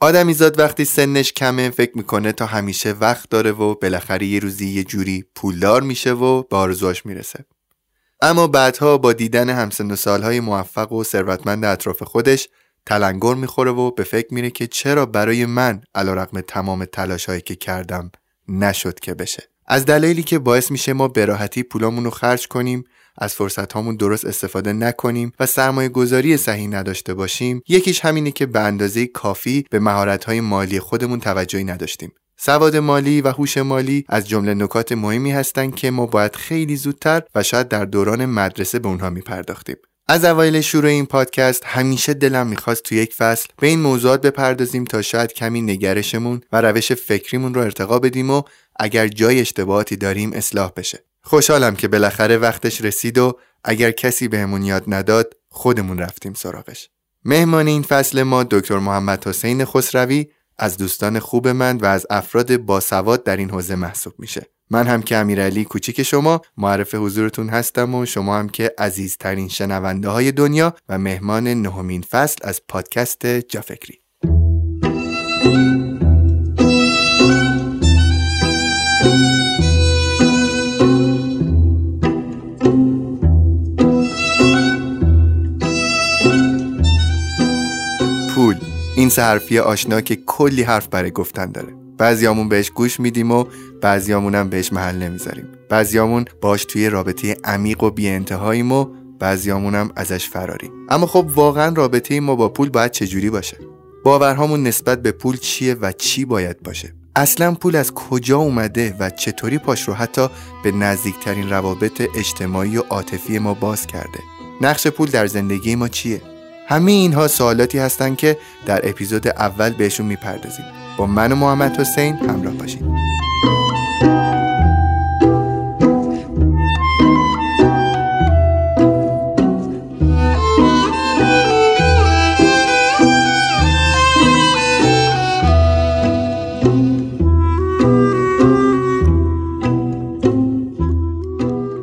آدمیزاد وقتی سنش کمه فکر می‌کنه تا همیشه وقت داره و بالاخره یه روزی یه جوری پولدار میشه و به آرزواش می‌رسه. اما بعدها با دیدن همسن و سالهای موفق و ثروتمند اطراف خودش تلنگر می‌خوره و به فکر میره که چرا برای من علیرغم تمام تلاشهایی که کردم نشد که بشه. از دلایلی که باعث میشه ما به راحتی پولامون رو خرج کنیم از فرصت هامون درست استفاده نکنیم و سرمایه گذاری صحیح نداشته باشیم یکیش همینه که به اندازه کافی به مهارت های مالی خودمون توجهی نداشتیم. سواد مالی و هوش مالی از جمله نکات مهمی هستند که ما باید خیلی زودتر و شاید در دوران مدرسه به اونها میپرداختیم. از اوایل شروع این پادکست همیشه دلم می‌خواست تو یک فصل به این موضوعات بپردازیم تا شاید کمی نگرشمون و روش فکریمون رو ارتقا بدیم و اگر جای اشتباهاتی داریم اصلاح بشه. خوشحالم که بالاخره وقتش رسید و اگر کسی بهمون یاد نداد خودمون رفتیم سراغش. مهمان این فصل ما دکتر محمد حسین خسروی از دوستان خوب من و از افراد باسواد در این حوزه محسوب میشه. من هم که امیرعلی کوچیک شما معرف حضورتون هستم و شما هم که عزیزترین شنونده های دنیا و مهمان نهمین فصل از پادکست جافکری این حرفی آشنا که کلی حرف برای گفتن داره. بعضیامون بهش گوش میدیم و بعضیامون هم بهش محل نمی‌ذاریم. بعضیامون باش توی رابطه عمیق و بیانتهاییم و بعضیامون هم ازش فراریم. اما خب واقعا رابطه ما با پول باید چجوری باشه؟ باورهامون نسبت به پول چیه و چی باید باشه؟ اصلا پول از کجا اومده و چطوری پاش رو حتی به نزدیکترین روابط اجتماعی و عاطفی ما باز کرده؟ نقش پول در زندگی ما چیه؟ همه اینها سوالاتی هستند که در اپیزود اول بهشون می‌پردازیم. با من و محمد حسین همراه باشید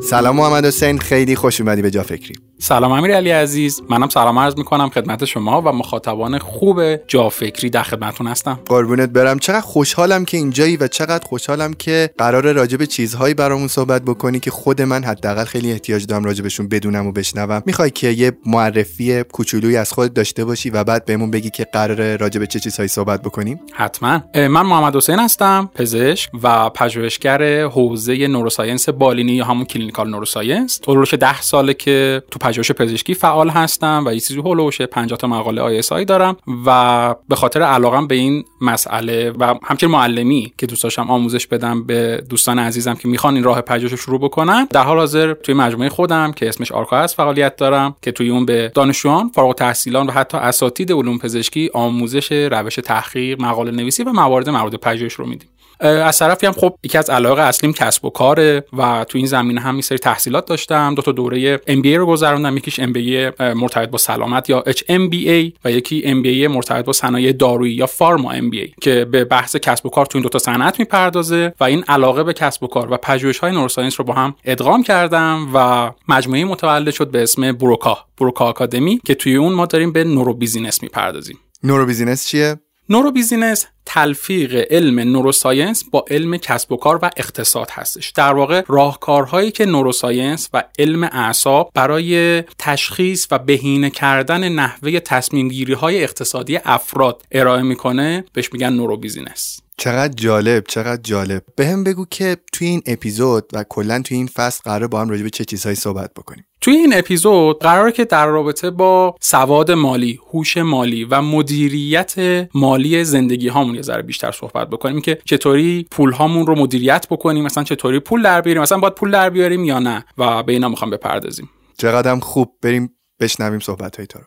سلام محمد حسین خیلی خوش اومدی به جا فکری. سلام امیر علی عزیز منم سلام عرض می‌کنم خدمت شما و مخاطبان خوب جا فکری در خدمتتون هستم. قربونت برم. چقدر خوشحالم که اینجایی و چقدر خوشحالم که قرار راجع به چیزهایی برامون صحبت بکنی که خود من حداقل خیلی احتیاج دارم راجبشون بدونم و بشنوم. می‌خوای که یه معرفی کوچولویی از خودت داشته باشی و بعد بهمون بگی که قرار راجع به چه چیزهایی صحبت بکنیم؟ حتما. من محمد حسین هستم پزشک و پژوهشگر حوزه نوروساینس بالینی یا همون clinical neuroscience. حدود 10 ساله که تو پژوهش پزشکی فعال هستم و یه چیزی حول و حوش 50 تا مقاله ISI دارم و به خاطر علاقم به این مسئله و همچنین معلمی که دوست داشتم آموزش بدم به دوستان عزیزم که می‌خوان این راه پژوهش رو شروع بکنن. در حال حاضر توی مجموعه خودم که اسمش آرکا هست فعالیت دارم که توی اون به دانشجویان فارغ التحصیلان و حتی اساتید علوم پزشکی آموزش روش تحقیق مقاله نویسی و موارد مربوط به پژوهش رو میدیم. از طرفی هم خب یکی از علاقه اصلیم کسب و کاره و تو این زمینه هم سری تحصیلات داشتم. دو تا دوره MBA رو گذروندم. یکیش MBA مرتبط با سلامت یا HMBA و یکی MBA مرتبط با صنایع دارویی یا pharma MBA که به بحث کسب و کار تو این دو تا صنعت می‌پردازه و این علاقه به کسب و کار و پژوهش های neuroscience رو با هم ادغام کردم و مجموعه‌ای متولد شد به اسم بروکا بروکا آکادمی که توی اون ما داریم به neurobusiness می‌پردازیم. neurobusiness چیه؟ neurobusiness تلفیق علم neuroscience با علم کسب و کار و اقتصاد هستش. در واقع راهکارهایی که neuroscience و علم اعصاب برای تشخیص و بهینه کردن نحوه تصمیم گیری های اقتصادی افراد ارائه می‌کنه بهش میگن neurobusiness چقدر جالب چقدر جالب. بهم بگو که توی این اپیزود و کلا توی این فصل قراره با هم راجع به چه چیزهایی صحبت بکنیم. توی این اپیزود قراره که در رابطه با سواد مالی، هوش مالی و مدیریت مالی زندگی هامون یه ذره بیشتر صحبت بکنیم که چطوری پول هامون رو مدیریت بکنیم مثلا چطوری پول در بیاریم مثلا باید پول در بیاریم یا نه. و به اینا می‌خوام بپردازیم. چقدر خوب بریم بشنویم صحبت های تو رو.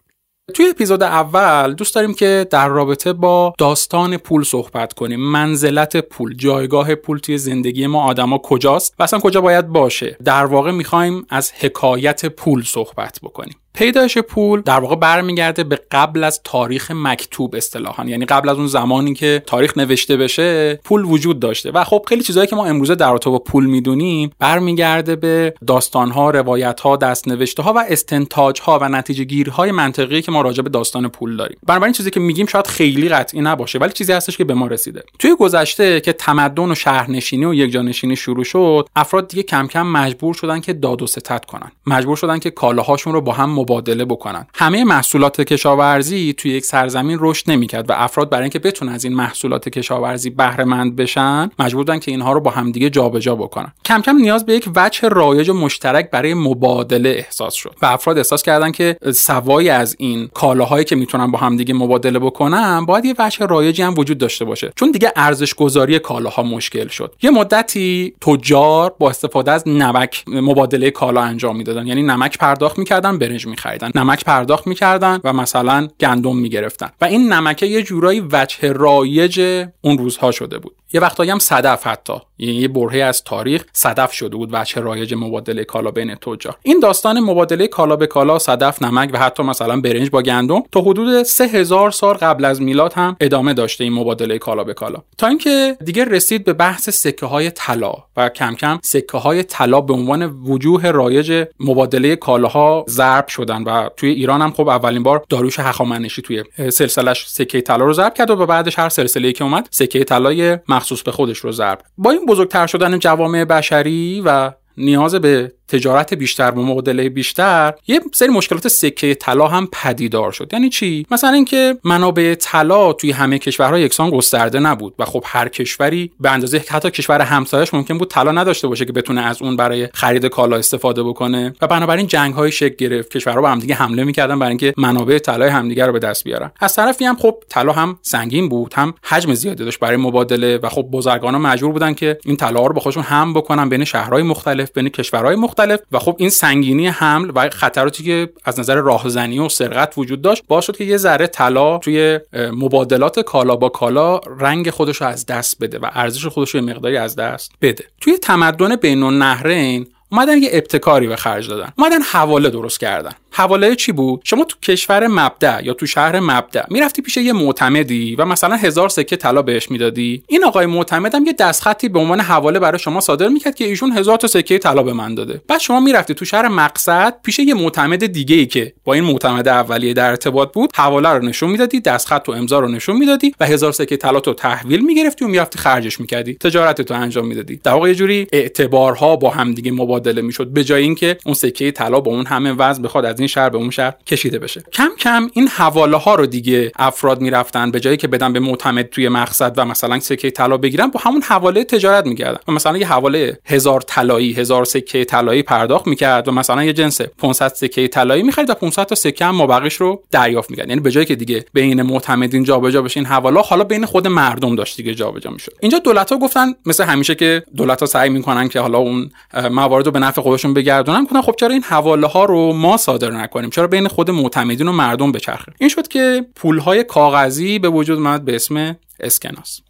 توی اپیزود اول دوست داریم که در رابطه با داستان پول صحبت کنیم. منزلت پول جایگاه پول توی زندگی ما آدما کجاست و اصلا کجا باید باشه. در واقع می‌خوایم از حکایت پول صحبت بکنیم. پیدایش پول در واقع برمیگرده به قبل از تاریخ مکتوب اصطلاحا. یعنی قبل از اون زمانی که تاریخ نوشته بشه پول وجود داشته. و خب خیلی چیزهایی که ما امروزه در رابطه با پول می‌دونیم برمیگرده به داستانها روایتها دستنوشته ها و استنتاج ها و نتیجه گیری منطقی که ما راجع به داستان پول داریم. بنابراین چیزی که میگیم شاید خیلی قطعی نباشه ولی چیزی هستش که به ما رسیده. توی گذشته که تمدن و شهرنشینی و یکجانشینی شروع شد افراد دیگه کم کم مجبور شدن که داد و ستد کنن. مجبور شدن که کالاهاشون رو با هم مبادله بکنن. همه محصولات کشاورزی توی یک سرزمین رشد نمی‌کرد و افراد برای اینکه بتونن از این محصولات کشاورزی بهره مند بشن مجبور بودن که اینها رو با همدیگه جابجا بکنن. کم کم نیاز به یک وجه رایج و مشترک برای مبادله احساس شد و افراد احساس کردن که سوای از این کالاهایی که می‌تونن با همدیگه مبادله بکنن باید یه وجه رایجی هم وجود داشته باشه. چون دیگه ارزش گذاری کالاها مشکل شد. یه مدتی تجار با استفاده از نمک مبادله کالا انجام می‌دادن. یعنی نمک پرداخت می‌کردن برنج میخریدن. نمک پرداخت می‌کردن و مثلا گندم می‌گرفتن. و این نمکه یه جورایی وجه رایج اون روزها شده بود. یه وقتایی هم صدف حتی. یعنی یه برهه از تاریخ صدف شده بود وجه رایج مبادله کالا بین تجار این داستان مبادله کالا به کالا صدف نمک و حتی مثلا برنج با گندم تا حدود 3000 سال قبل از میلاد هم ادامه داشته این مبادله کالا به کالا. تا اینکه دیگه رسید به بحث سکه های طلا و کم کم سکه های طلا به عنوان وجوه رایج مبادله کالاها ضرب شدن و توی ایران هم خب اولین بار داروش هخامنشی توی سلسلش سکه طلا رو ضرب کرد و بعدش هر سلسله که اومد سکه طلای مخصوص به خودش رو ضرب. با این بزرگتر شدن جوامع بشری و نیاز به تجارت بیشتر و مبادله بیشتر یه سری مشکلات سکه طلا هم پدیدار شد. یعنی چی؟ مثلا اینکه منابع طلا توی همه کشورها یکسان گسترده نبود و خب هر کشوری به اندازه حتی کشور همسایش ممکن بود طلا نداشته باشه که بتونه از اون برای خرید کالا استفاده بکنه. و بنابراین جنگ های شکل گرفت. کشورها به همدیگه حمله می‌کردن برای اینکه منابع طلای همدیگه رو به دست بیارن. از طرفی هم خب طلا هم سنگین بود هم حجم زیادی داشت برای مبادله و خب بزرگان مجبور بودن که این طلا رو با خودشون هم بکنن بین شهرهای مختلف. بین کشورهای مختلف و خب این سنگینی حمل و خطراتی که از نظر راهزنی و سرقت وجود داشت باعث شد که یه ذره طلا توی مبادلات کالا با کالا رنگ خودش رو از دست بده و ارزش خودش رو مقداری از دست بده. توی تمدن بین النهرین اومدن یه ابتکاری به خرج دادن. اومدن حواله درست کردن. حواله چی بود؟ شما تو کشور مبدا یا تو شهر مبدا می‌رفتی پیش یه معتمدی و مثلا هزار سکه طلا بهش می‌دادی. این آقای معتمد هم یه دستخطی به عنوان حواله برای شما صادر می‌کرد که ایشون هزار تا سکه طلا به من داده. بعد شما می‌رفتی تو شهر مقصد پیش یه معتمد دیگه ای که با این معتمد اولیه در ارتباط بود حواله رو نشون می‌دادی دستخط و امضا رو نشون می‌دادی و هزار سکه طلا تو تحویل می‌گرفتی و می‌رفتی خرجش می‌کردی. تجارت تو انجام می‌دادی. در واقع یه جوری اعتبارها با همدیگه مبادله می‌شد به جای اینکه اون سکه طلا با اون همه وزن بخواد از این شهر به اون شهر کشیده بشه. کم کم این حواله ها رو دیگه افراد می‌رفتن به جایی که بدن به معتمد توی مقصد و مثلا سکه طلا بگیرن با همون حواله تجارت می‌کردن. و مثلا یه حواله هزار طلایی هزار سکه طلایی پرداخت می‌کرد و مثلا یه جنس 500 سکه طلایی می‌خرید و 500 تا سکه هم مابقیش رو دریافت می‌کرد یعنی به جایی که دیگه بین معتمدین جابجا بشه این حواله حالا بین خود مردم داشت دیگه جابجا می‌شد. اینجا دولت ها گفتن مثل همیشه که دولت ها سعی می‌کنن که حالا اون موارد رو به نفع خودشون بگردونن کنن خب چرا این حواله ها رو ما صادر نکنیم؟ چرا بین خود معتمدین و مردم بچرخه؟ این شد که پول های کاغذی به وجود اومد به اسم اسکناس.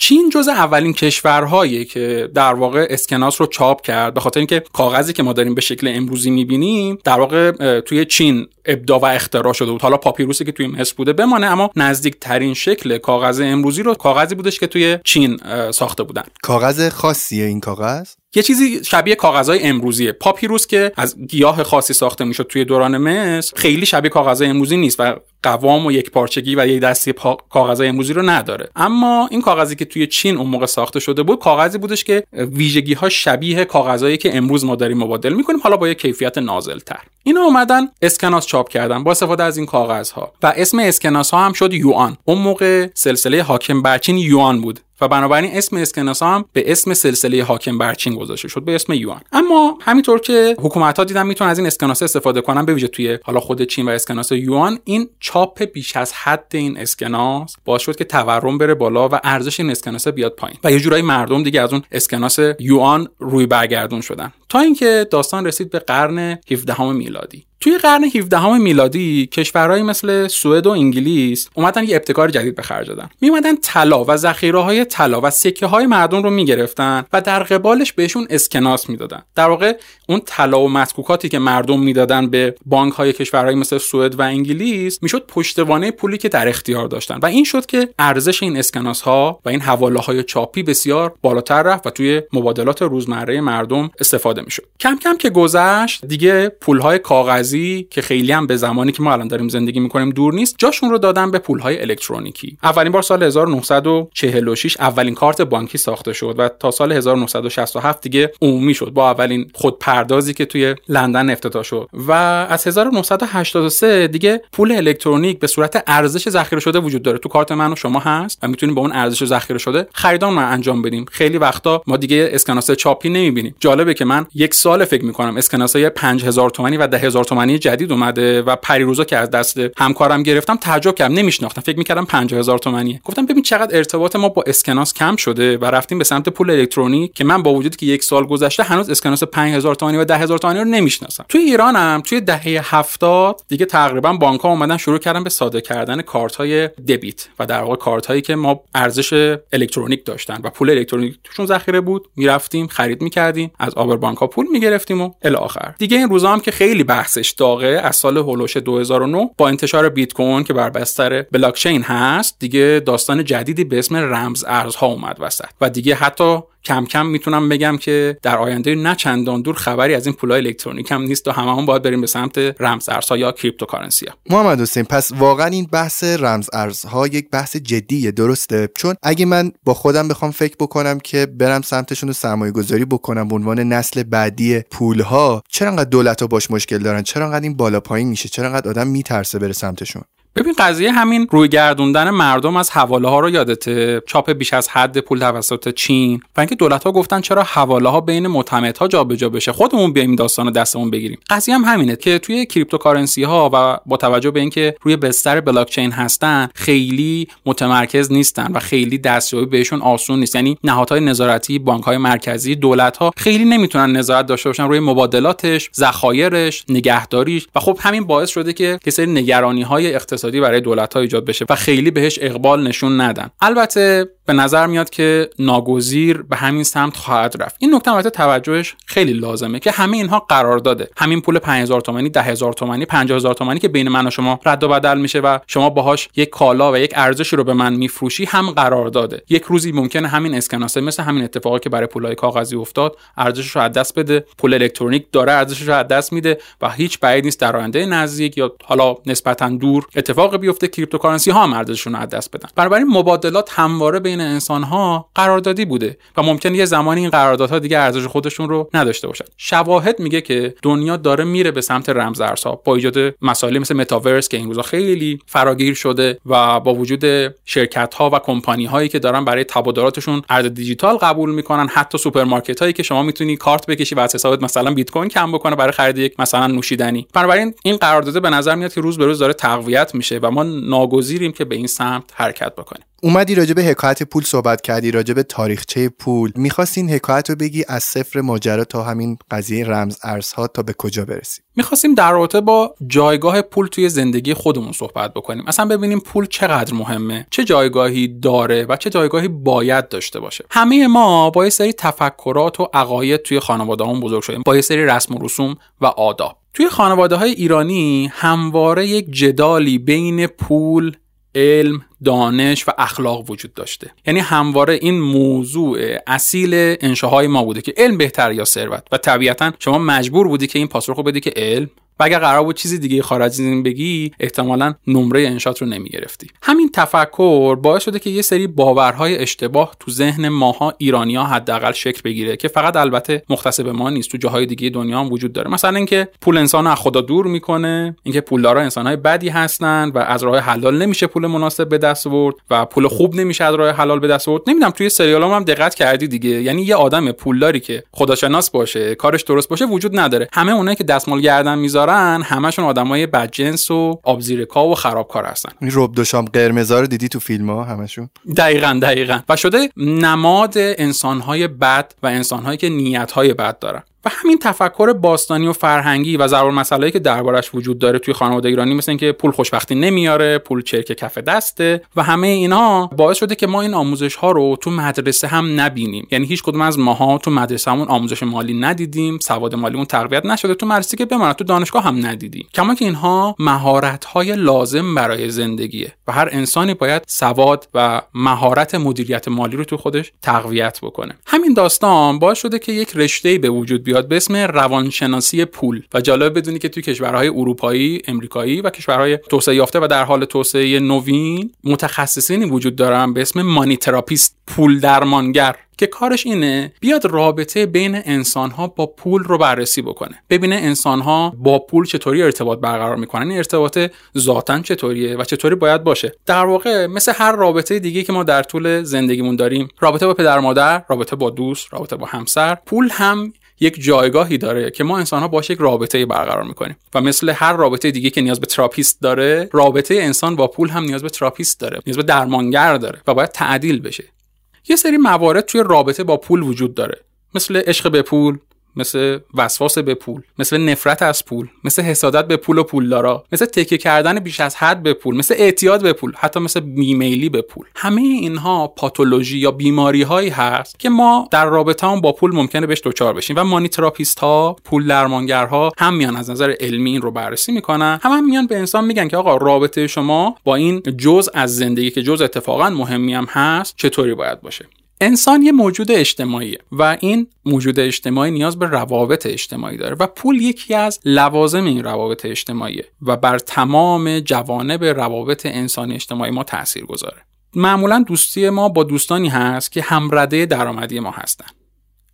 چین جز اولین کشورهایی که در واقع اسکناس رو چاپ کرد به خاطر اینکه کاغذی که ما داریم به شکل امروزی می‌بینیم در واقع توی چین ابدا و اختراع شده بود. حالا پاپیروسی که توی مصر بوده بمانه اما نزدیک ترین شکل کاغذ امروزی رو کاغذی بودش که توی چین ساخته بودن. کاغذ خاصیه این کاغذ؟ یه چیزی شبیه کاغذهای امروزیه. پاپیروس که از گیاه خاصی ساخته می‌شد توی دوران مصر خیلی شبیه کاغذهای امروزی نیست و قوام و یک پارچگی و یک دستی کاغذهای امروزی رو نداره. اما این کاغذی که توی چین اون موقع ساخته شده بود کاغذی بودش که ویژگی ها شبیه کاغذهایی که امروز ما داریم مبادله می‌کنیم حالا با یک کیفیت نازل تر اینا اومدن اسکناس چاپ کردن با استفاده از این کاغذها. و اسم اسکناس ها هم شد یوان اون موقع سلسله حاکم بر چین یوان بود. و بنابراین اسم اسکناس هم به اسم سلسله حاکم بر چین گذاشته شد به اسم یوان. اما همینطور که حکومت ها دیدن می‌تونن از این اسکناس استفاده کنن به ویژه توی حالا خود چین و اسکناس یوان این چاپ بیش از حد این اسکناس باعث شد که تورم بره بالا و ارزش این اسکناس بیاد پایین. و یه جورایی مردم دیگه از اون اسکناس یوان روی برگردون شدن. تا اینکه داستان رسید به قرن 17 میلادی. توی قرن 17 میلادی کشورهایی مثل سوئد و انگلیس اومدن یه ابتکار جدید به خرج دادن. میومدن طلا و ذخیره های طلا و سکه های مردم رو می‌گرفتن و در قبالش بهشون اسکناس می‌دادن. در واقع اون طلا و مسکوکاتی که مردم می‌دادن به بانک های کشورهایی مثل سوئد و انگلیس می‌شد پشتوانه پولی که در اختیار داشتن. و این شد که ارزش این اسکناس ها و این حواله های چاپی بسیار بالاتر رفت و توی مبادلات روزمره مردم استفاده می‌شد. کم کم که گذشت دیگه پول های کاغذی که خیلی هم به زمانی که ما الان داریم زندگی می‌کنیم دور نیست جاشون رو دادن به پول های الکترونیکی. اولین بار سال 1946 اولین کارت بانکی ساخته شد و تا سال 1967 دیگه عمومی شد با اولین خودپردازی که توی لندن افتتاح شد. و از 1983 دیگه پول الکترونیک به صورت ارزش ذخیره شده وجود داره. تو کارت من و شما هست و می‌تونیم با اون ارزش ذخیره شده خریدان رو انجام بدیم. خیلی وقتا ما دیگه اسکناس چاپی نمی‌بینیم. جالبه که من یک سال فکر می‌کنم اسکناس های 5000 تومانی و 10000 تومانی جدید اومده و پریروزا که از دست همکارم گرفتم تعجب کردم نمیشناختم. فکر می‌کردم 50000 تومانیه گفتم ببین چقدر ارتباط ما با اسکناس کم شده و رفتیم به سمت پول الکترونیک که من با وجودی که یک سال گذشته هنوز اسکناس 5000 تومانی و 10000 تومانی رو نمی‌شناسم. توی ایرانم توی دهه 70 دیگه تقریبا بانک ها اومدن شروع کردن به ساده کردن کارت های debit و در واقع کارت هایی که ما ارزش الکترونیک داشتن و پول الکترونیک توشون ذخیره بود. می‌رفتیم خرید می‌کردیم از عابر بانک ها پول می‌گرفتیم و الی آخر. دیگه این روزا هم که خیلی بحثش داغه از سال حول و حوش 2009 با انتشار بیت کوین که بر بستر بلاک چین هست دیگه داستان جدیدی به اسم رمز ارزها اومد وسط. و دیگه حتی کم کم می‌تونم بگم که در آینده نه چندان دور خبری از این پولای الکترونیک هم نیست و هممون باید بریم به سمت رمز ارزها یا cryptocurrency ها. محمد حسین پس واقعا این بحث رمز ارزها یک بحث جدیه درسته؟ چون اگه من با خودم بخوام فکر بکنم که برم سمتشون رو سرمایه گذاری بکنم به عنوان نسل بعدی پولها چرا انقدر دولت ها باش مشکل دارن؟ چرا انقدر این بالا پایین میشه؟ چرا انقدر آدم میترسه بره سمتشون؟ ببین قضیه همین روی گردوندن مردم از حواله ها رو یادته؟ چاپ بیش از حد پول توسط چین. و اینکه دولت ها گفتن چرا حواله ها بین معتمدها جابجا بشه. خودمون بیایم داستان دستمون بگیریم. قضیه هم همینه که توی cryptocurrency ها و با توجه به اینکه روی بستر بلاک چین هستن خیلی متمرکز نیستن و خیلی دستیابی بهشون آسون نیست. یعنی نهادهای نظارتی بانک های مرکزی دولت ها خیلی نمی‌تونن نظارت داشته باشن روی مبادلاتش ذخایرش نگهداریش. و خب همین باعث شده که یک سری نگرانی های اقتصادی برای دولت ها ایجاد بشه و خیلی بهش اقبال نشون ندن. البته به نظر میاد که ناگزیر به همین سمت خواهد رفت. این نکته البته توجهش خیلی لازمه که همه اینها قرار داده. همین پول 5000 تومانی 10000 تومانی 50000 تومانی که بین من و شما رد و بدل میشه و شما باهاش یک کالا و یک ارزشی رو به من میفروشی هم قرار داده. یک روزی ممکنه همین اسکناسه مثل همین اتفاقی که برای پولای کاغذی افتاد ارزشش رو از دست بده. پول الکترونیک داره ارزشش رو از دست میده و هیچ بعید نیست در آینده نزدیک یا حالا نسبتا دور اتفاق بیفته cryptocurrency ها هم ارزششون رو از دست بدن. بنابراین مبادلات همواره بین انسان ها قراردادی بوده و ممکن یه زمانی این قراردادها دیگه ارزش خودشون رو نداشته باشن. شواهد میگه که دنیا داره میره به سمت رمز ارزها با ایجاد مسائلی مثل متاورس که این روزا خیلی فراگیر شده و با وجود شرکت ها و کمپانی هایی که دارن برای تبادلاتشون ارز دیجیتال قبول می‌کنن حتی سوپرمارکت هایی که شما می‌تونی کارت بکشی و از حسابت مثلا بیت کوین کم بکنه برای خرید یک مثلا نوشیدنی. بنابراین این قرارداد به نظر میاد که روز به روز داره تقویت میشه و ما ناگزیریم که به این سمت حرکت بکنیم. اومدی راجع به حکایت پول صحبت کردی راجع به تاریخچه پول. می‌خواست این حکایت رو بگی از صفر ماجرا تا همین قضیه رمز ارزها تا به کجا برسیم می‌خواستیم در رابطه با جایگاه پول توی زندگی خودمون صحبت بکنیم. اصلا ببینیم پول چقدر مهمه چه جایگاهی داره و چه جایگاهی باید داشته باشه. همه ما با یه سری تفکرات و عقاید توی خانواده‌هامون بزرگ شدیم با یه سری رسم و رسوم و آداب. توی خانواده های ایرانی همواره یک جدالی بین پول علم دانش و اخلاق وجود داشته. یعنی همواره این موضوع اصیل انشاهای ما بوده که علم بهتر یا ثروت. و طبیعتا شما مجبور بودی که این پاسخ رو بدی که علم و اگر قرار بود چیزی دیگه خارج از این بگی احتمالا نمره انشات رو نمی‌گرفتی. همین تفکر باعث شده که یه سری باورهای اشتباه تو ذهن ماها ایرانیا حداقل شکل بگیره که فقط البته مختص به ما نیست تو جاهای دیگه دنیا هم وجود داره. مثلا اینکه پول انسان از خدا دور می‌کنه اینکه پولدارا انسانهای بدی هستن و از راه حلال نمیشه پول مناسب به دست آورد و پول خوب نمیشه از راه حلال به دست آورد. نمی‌دونم توی سریال هم, هم دقت کردی دیگه. یعنی یه آدم پولداری که خداشناس باشه کارش درست باشه وجود نداره. همه اونایی که دستمال گردن می‌ذارن همشون آدمای بدجنس و آبزیرکا و خرابکار هستن. این رب دوشام قرمزا رو دیدی تو فیلم ها همشون دقیقا دقیقا. و شده نماد انسانهای بد و انسانهایی که نیتهای بد دارن. و همین تفکر باستانی و فرهنگی و ضرور مسئله که دربارش وجود داره توی خانواده ایرانی مثل اینکه پول خوشبختی نمیاره پول چرک کف دسته و همه اینا باعث شده که ما این آموزش ها رو تو مدرسه هم نبینیم. یعنی هیچ کدوم از ماها تو مدرسه همون آموزش مالی ندیدیم سواد مالیمون تقویت نشده تو مدرسه که بماند تو دانشگاه هم ندیدیم. کما که اینها مهارت های لازم برای زندگیه و هر انسانی باید سواد و مهارت مدیریت مالی رو تو خودش تقویت بکنه. همین داستان باعث شده که یک رشته به وجود بیاد به اسم روانشناسی پول و جالب بدونی که توی کشورهای اروپایی، امریکایی و کشورهای توسعه یافته و در حال توسعه نوین متخصصینی وجود دارن به اسم مانی تراپیست پول درمانگر که کارش اینه بیاد رابطه بین انسانها با پول رو بررسی بکنه. ببینه انسانها با پول چطوری ارتباط برقرار می‌کنن این ارتباط ذاتا چطوریه و چطوری باید باشه. در واقع مثل هر رابطه دیگه که ما در طول زندگیمون داریم رابطه با پدر مادر رابطه با دوست رابطه با همسر پول هم یک جایگاهی داره که ما انسان ها باش یک رابطه برقرار می‌کنیم و مثل هر رابطه دیگه که نیاز به تراپیست داره رابطه انسان با پول هم نیاز به تراپیست داره نیاز به درمانگر داره و باید تعدیل بشه. یه سری موارد توی رابطه با پول وجود داره مثل عشق به پول مثل وسواس به پول مثل نفرت از پول مثل حسادت به پول و پولدارا مثل تکیه کردن بیش از حد به پول مثل اعتیاد به پول حتی مثل بیمیلی به پول. همه اینها پاتولوژی یا بیماری هایی هست که ما در رابطه با پول ممکنه بهش دچار بشیم و money therapist ها پول درمانگرها هم میان از نظر علمی این رو بررسی می‌کنن. هم, هم میان به انسان میگن که آقا رابطه شما با این جزء از زندگی که جزء اتفاقا مهمی هم هست چطوری باید باشه. انسان یه موجود اجتماعیه و این موجود اجتماعی نیاز به روابط اجتماعی داره و پول یکی از لوازم این روابط اجتماعیه و بر تمام جوانب روابط انسانی اجتماعی ما تاثیر گذاره معمولا دوستی ما با دوستانی هست که همرده درآمدی ما هستن.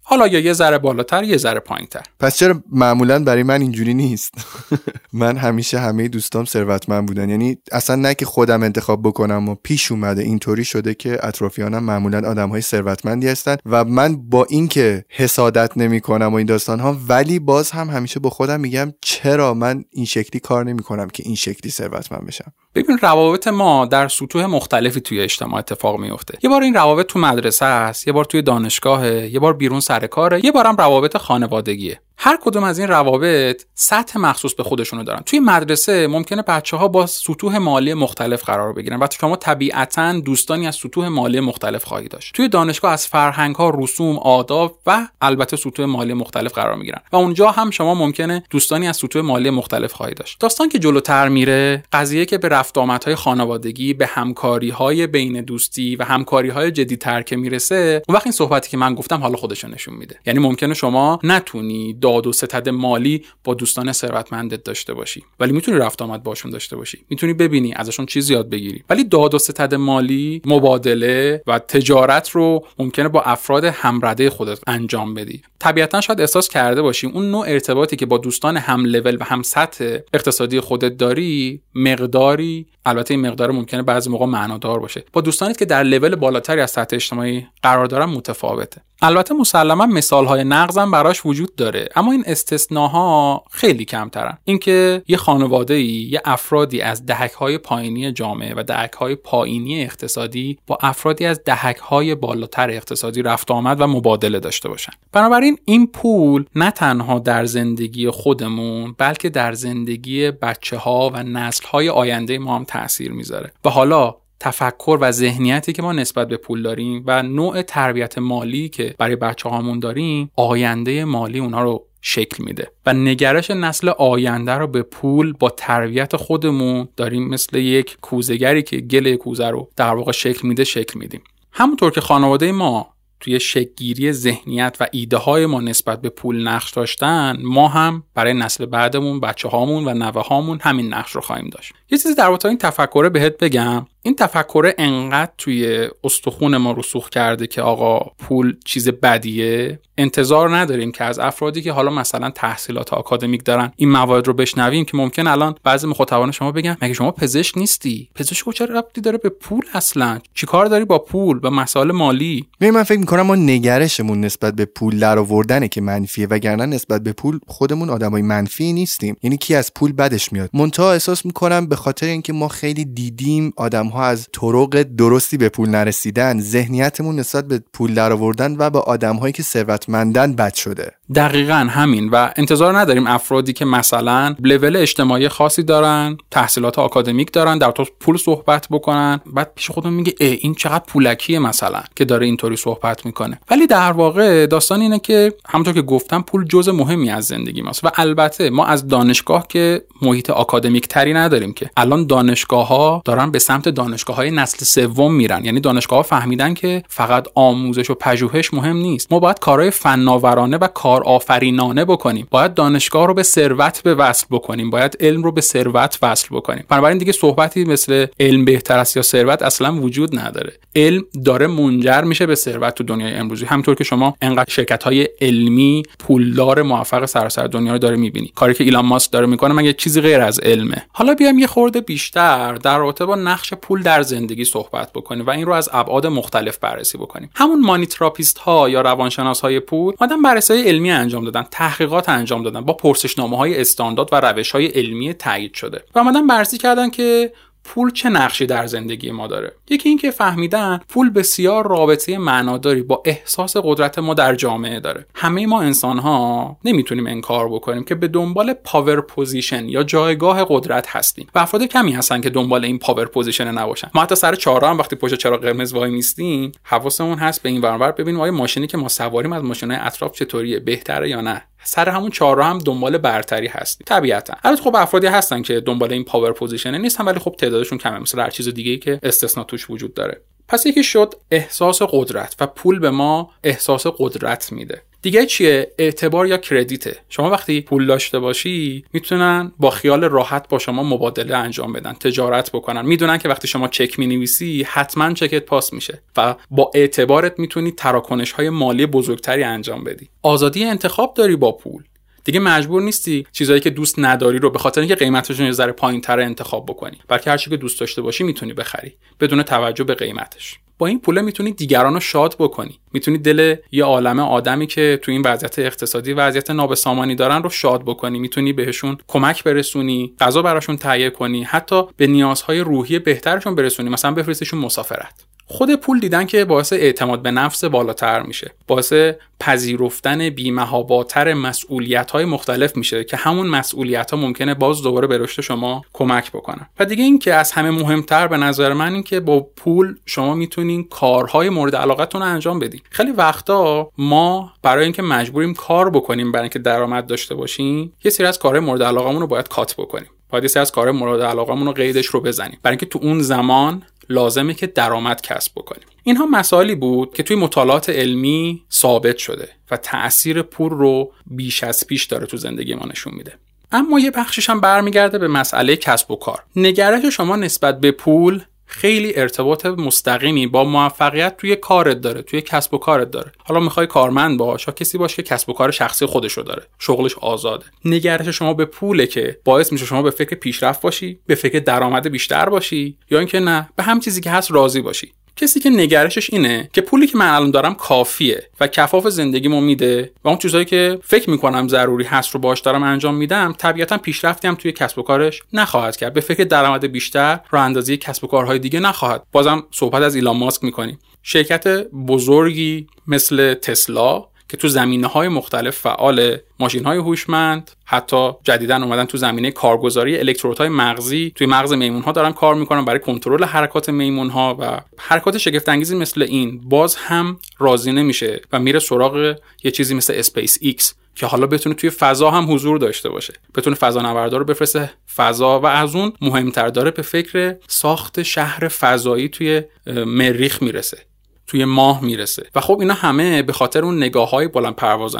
حالا یا یه ذره بالاتر یه ذره پایینتر. پس چرا معمولا برای من اینجوری نیست؟ من همیشه همه دوستام ثروتمند بودن. یعنی اصلا نه که خودم انتخاب بکنم و پیش اومده اینطوری شده که اطرافیانم معمولا آدم های ثروتمندی هستن و من با اینکه حسادت نمی کنم و این داستان ها ولی باز هم همیشه با خودم میگم چرا من این شکلی کار نمی کنم که این شکلی ثروتمند بشم؟ ببین روابط ما در سطوح مختلفی توی اجتماع اتفاق میفته یه بار این روابط تو مدرسه است یه بار توی دانشگاهه یه بار بیرون سر کاره یه بارم روابط خانوادگیه. هر کدوم از این روابط سطح مخصوص به خودشونو دارن. توی مدرسه ممکنه بچه ها با سطوح مالی مختلف قرار بگیرن. و شما طبیعتا دوستانی از سطوح مالی مختلف خواهید داشت. توی دانشگاه از فرهنگ ها رسوم آداب و البته سطوح مالی مختلف قرار می‌گیرن. و اونجا هم شما ممکنه دوستانی از سطوح مالی مختلف خواهید داشت. داستان که جلوتر میره قضیه که به رفت آمدهای خانوادگی به همکاری های بین دوستی و همکاری های جدیدتر که می‌رسه اون وقت این صحبتی که من گفتم حالا خودشون نشون میده. یعنی ممکنه شما نتونی داد و ستد مالی با دوستان ثروتمندت داشته باشی. ولی می‌تونی رفت آمد باشون داشته باشی. می‌تونی ببینی ازشون چیز یاد بگیری. ولی داد و ستد مالی مبادله و تجارت رو ممکنه با افراد همرده خودت انجام بدی. طبیعتا شاید احساس کرده باشی اون نوع ارتباطی که با دوستان هم لول و هم سطح اقتصادی خودت داری مقداری البته این مقدار ممکنه بعضی موقع معنادار باشه. با دوستانیت که در لول بالاتری از سطح اجتماعی قرار دارن متفاوته. البته مسلما مثال های نقضم براش وجود داره اما این استثناها خیلی کمترن. اینکه یه خانواده ای یه افرادی از دهک های پایینی جامعه و دهک های پایینی اقتصادی با افرادی از دهک های بالاتر اقتصادی رفت آمد و مبادله داشته باشن. بنابراین این پول نه تنها در زندگی خودمون بلکه در زندگی بچه ها و نسل های آینده ما هم تاثیر می‌ذاره. و حالا تفکر و ذهنیتی که ما نسبت به پول داریم و نوع تربیت مالی که برای بچه هامون داریم آینده مالی اونها رو شکل میده. و نگرش نسل آینده رو به پول با تربیت خودمون داریم مثل یک کوزگری که گل کوزه رو در واقع شکل میده شکل میدیم. همونطور که خانواده ما توی شکگیری ذهنیت و ایده های ما نسبت به پول نقش داشتن ما هم برای نسل بعدمون بچه هامون و نوه هامون همین نقش رو خواهیم داشت. یه چیزی در این تفکره بهت بگم. این تفکر انقدر توی استخون ما رسوخ کرده که آقا پول چیز بدیه؟ انتظار نداریم که از افرادی که حالا مثلا تحصیلات آکادمیک دارن این موارد رو بشنویم که ممکن الان بعضی مخاطبان شما بگن مگه شما پزشک نیستی؟ پزشک چرا ربطی داره به پول اصلا؟ چیکار داری با پول و مسائل مالی؟ من فکر می‌کنم ما نگرشمون نسبت به پول در که منفیه وگرنه نسبت به پول خودمون آدمای منفی نیستیم. یعنی کی از پول بدش میاد؟ منتها احساس می‌کنم به خاطر اینکه ما خیلی دیدیم آدم ها از طرق درستی به پول نرسیدن ذهنیتمون نسبت به پول درآوردن و به آدم هایی که ثروتمندن بد شده. دقیقا همین و انتظار نداریم افرادی که مثلا لول اجتماعی خاصی دارن تحصیلات آکادمیک دارن در تو پول صحبت بکنن بعد پیش خودمون میگه ای این چقدر پولکیه مثلا که داره اینطوری صحبت می‌کنه. ولی در واقع داستان اینه که همونطور که گفتم پول جزء مهمی از زندگی ماست و البته ما از دانشگاه که محیط آکادمیک تری نداریم که الان دانشگاه ها دارن به سمت های نسل سوم میرن. یعنی دانشگاه ها فهمیدن که فقط آموزش و پژوهش مهم نیست. ما باید کارهای فناورانه و کار آفرینانه بکنیم. باید دانشگاه رو به ثروت به وصل بکنیم. باید علم رو به ثروت وصل بکنیم. بنابراین دیگه صحبتی مثل علم بهتر است یا ثروت اصلا وجود نداره. علم داره منجر میشه به ثروت تو دنیای امروزی. همونطور که شما انقدر شرکت های علمی پولدار موفق سراسر دنیا رو داره می‌بینی. کاری که ایلان ماسک داره می‌کنه مگه چیزی غیر از علمه؟ حالا بیام یه خورده بیشتر در رابطه با نقش در زندگی صحبت بکنیم و این رو از ابعاد مختلف بررسی بکنیم همون money therapist ها یا روانشناس های پول اومدن بررسی علمی انجام دادن تحقیقات انجام دادن با پرسشنامه های استاندارد و روش های علمی تایید شده. و آمدن بررسی کردن که پول چه نقشی در زندگی ما داره؟ یکی اینکه فهمیدن پول بسیار رابطه معناداری با احساس قدرت ما در جامعه داره. همه ما انسان ها نمی‌تونیم انکار بکنیم که به دنبال power position یا جایگاه قدرت هستیم. و افراد کمی هستن که دنبال این power position نباشن. ما حتی سر چهارراه هم وقتی پشت چراغ قرمز وای میستیم حواسمون هست به این ورانور ببینیم آیا ماشینی که ما سواریم از ماشینهای اطراف چطوریه بهتره یا نه. سر همون چهارراه هم دنبال برتری هستی طبیعتا. البته خب افرادی هستن که دنبال این power position نیستن ولی خب تعدادشون کمه مثل هر چیز دیگه که استثنا توش وجود داره. پس یکی شد احساس قدرت و پول به ما احساس قدرت میده. دیگه چیه؟ اعتبار یا credit ه؟ شما وقتی پول داشته باشی می‌تونن با خیال راحت با شما مبادله انجام بدن تجارت بکنن. می‌دونن که وقتی شما چک می‌نویسی حتما چکت پاس میشه و با اعتبارت می‌تونی تراکنش های مالی بزرگتری انجام بدی. آزادی انتخاب داری با پول. دیگه مجبور نیستی چیزایی که دوست نداری رو به خاطر اینکه قیمتشون یه ذره پایینتر انتخاب بکنی. بلکه هر چی که دوست داشته باشی می‌تونی بخری. بدون توجه به قیمتش. با این پوله می‌تونی دیگران رو شاد بکنی. می‌تونی دل یه عالم آدمی که تو این وضعیت اقتصادی وضعیت نابسامانی دارن رو شاد بکنی. می‌تونی بهشون کمک برسونی غذا براشون تهیه کنی حتی به نیازهای روحی بهترشون برسونی. مثلا بفرستیشون مسافرت. خود پول دیدن که باعث اعتماد به نفس بالاتر میشه. باعث پذیرفتن بیمهاباتر مسئولیت های مختلف میشه که همون مسئولیت ها ممکنه باز دوباره به رشد شما کمک بکنن. و دیگه این که از همه مهمتر به نظر من این که با پول شما می‌تونین کارهای مورد علاقتون رو انجام بدین. خیلی وقتا ما برای اینکه مجبوریم کار بکنیم برای اینکه درآمد داشته باشیم یه سری از کارهای مورد علاقمون رو باید کات بکنیم. باید از کار مورد علاقمون رو قیدش رو بزنیم. برای اینکه تو اون زمان لازمه که درآمد کسب بکنیم. اینها مسائلی بود که توی مطالعات علمی ثابت شده و تاثیر پول رو بیش از پیش داره تو زندگی ما نشون میده. اما یه بخشش هم برمیگرده به مسئله کسب و کار. نگرش شما نسبت به پول خیلی ارتباط مستقیمی با موفقیت توی کارت داره توی کسب و کارت داره. حالا می‌خوای کارمند باش یا کسی باش که کسب و کار شخصی خودش رو داره شغلش آزاده. نگرش شما به پوله که باعث میشه شما به فکر پیشرفت باشی به فکر درآمد بیشتر باشی یا اینکه نه به هم چیزی که هست راضی باشی. کسی که نگرشش اینه که پولی که من الان دارم کافیه و کفاف زندگیمو میده و اون چیزهایی که فکر می‌کنم ضروری هست رو باش دارم انجام میدم طبیعتا پیشرفتی هم توی کسب و کارش نخواهد کرد. به فکر درآمد بیشتر رو اندازه کسب و کارهای دیگه نخواهد. بازم صحبت از ایلان ماسک می‌کنیم. شرکت بزرگی مثل تسلا که تو زمینه های مختلف فعال ماشین های هوشمند حتی جدیدا اومدن تو زمینه کارگزاری الکترودهای مغزی توی مغز میمون ها دارن کار می‌کنن برای کنترل حرکات میمون ها و حرکات شگفت انگیزی مثل این باز هم راضی نمیشه و میره سراغ یه چیزی مثل اسپیس ایکس که حالا بتونه توی فضا هم حضور داشته باشه. بتونه فضانوردا رو بفرسته فضا و از اون مهمتر داره به فکر ساخت شهر فضایی توی مریخ می‌رسه. توی ماه می‌رسه. و خب اینا همه به خاطر اون نگاه های بلند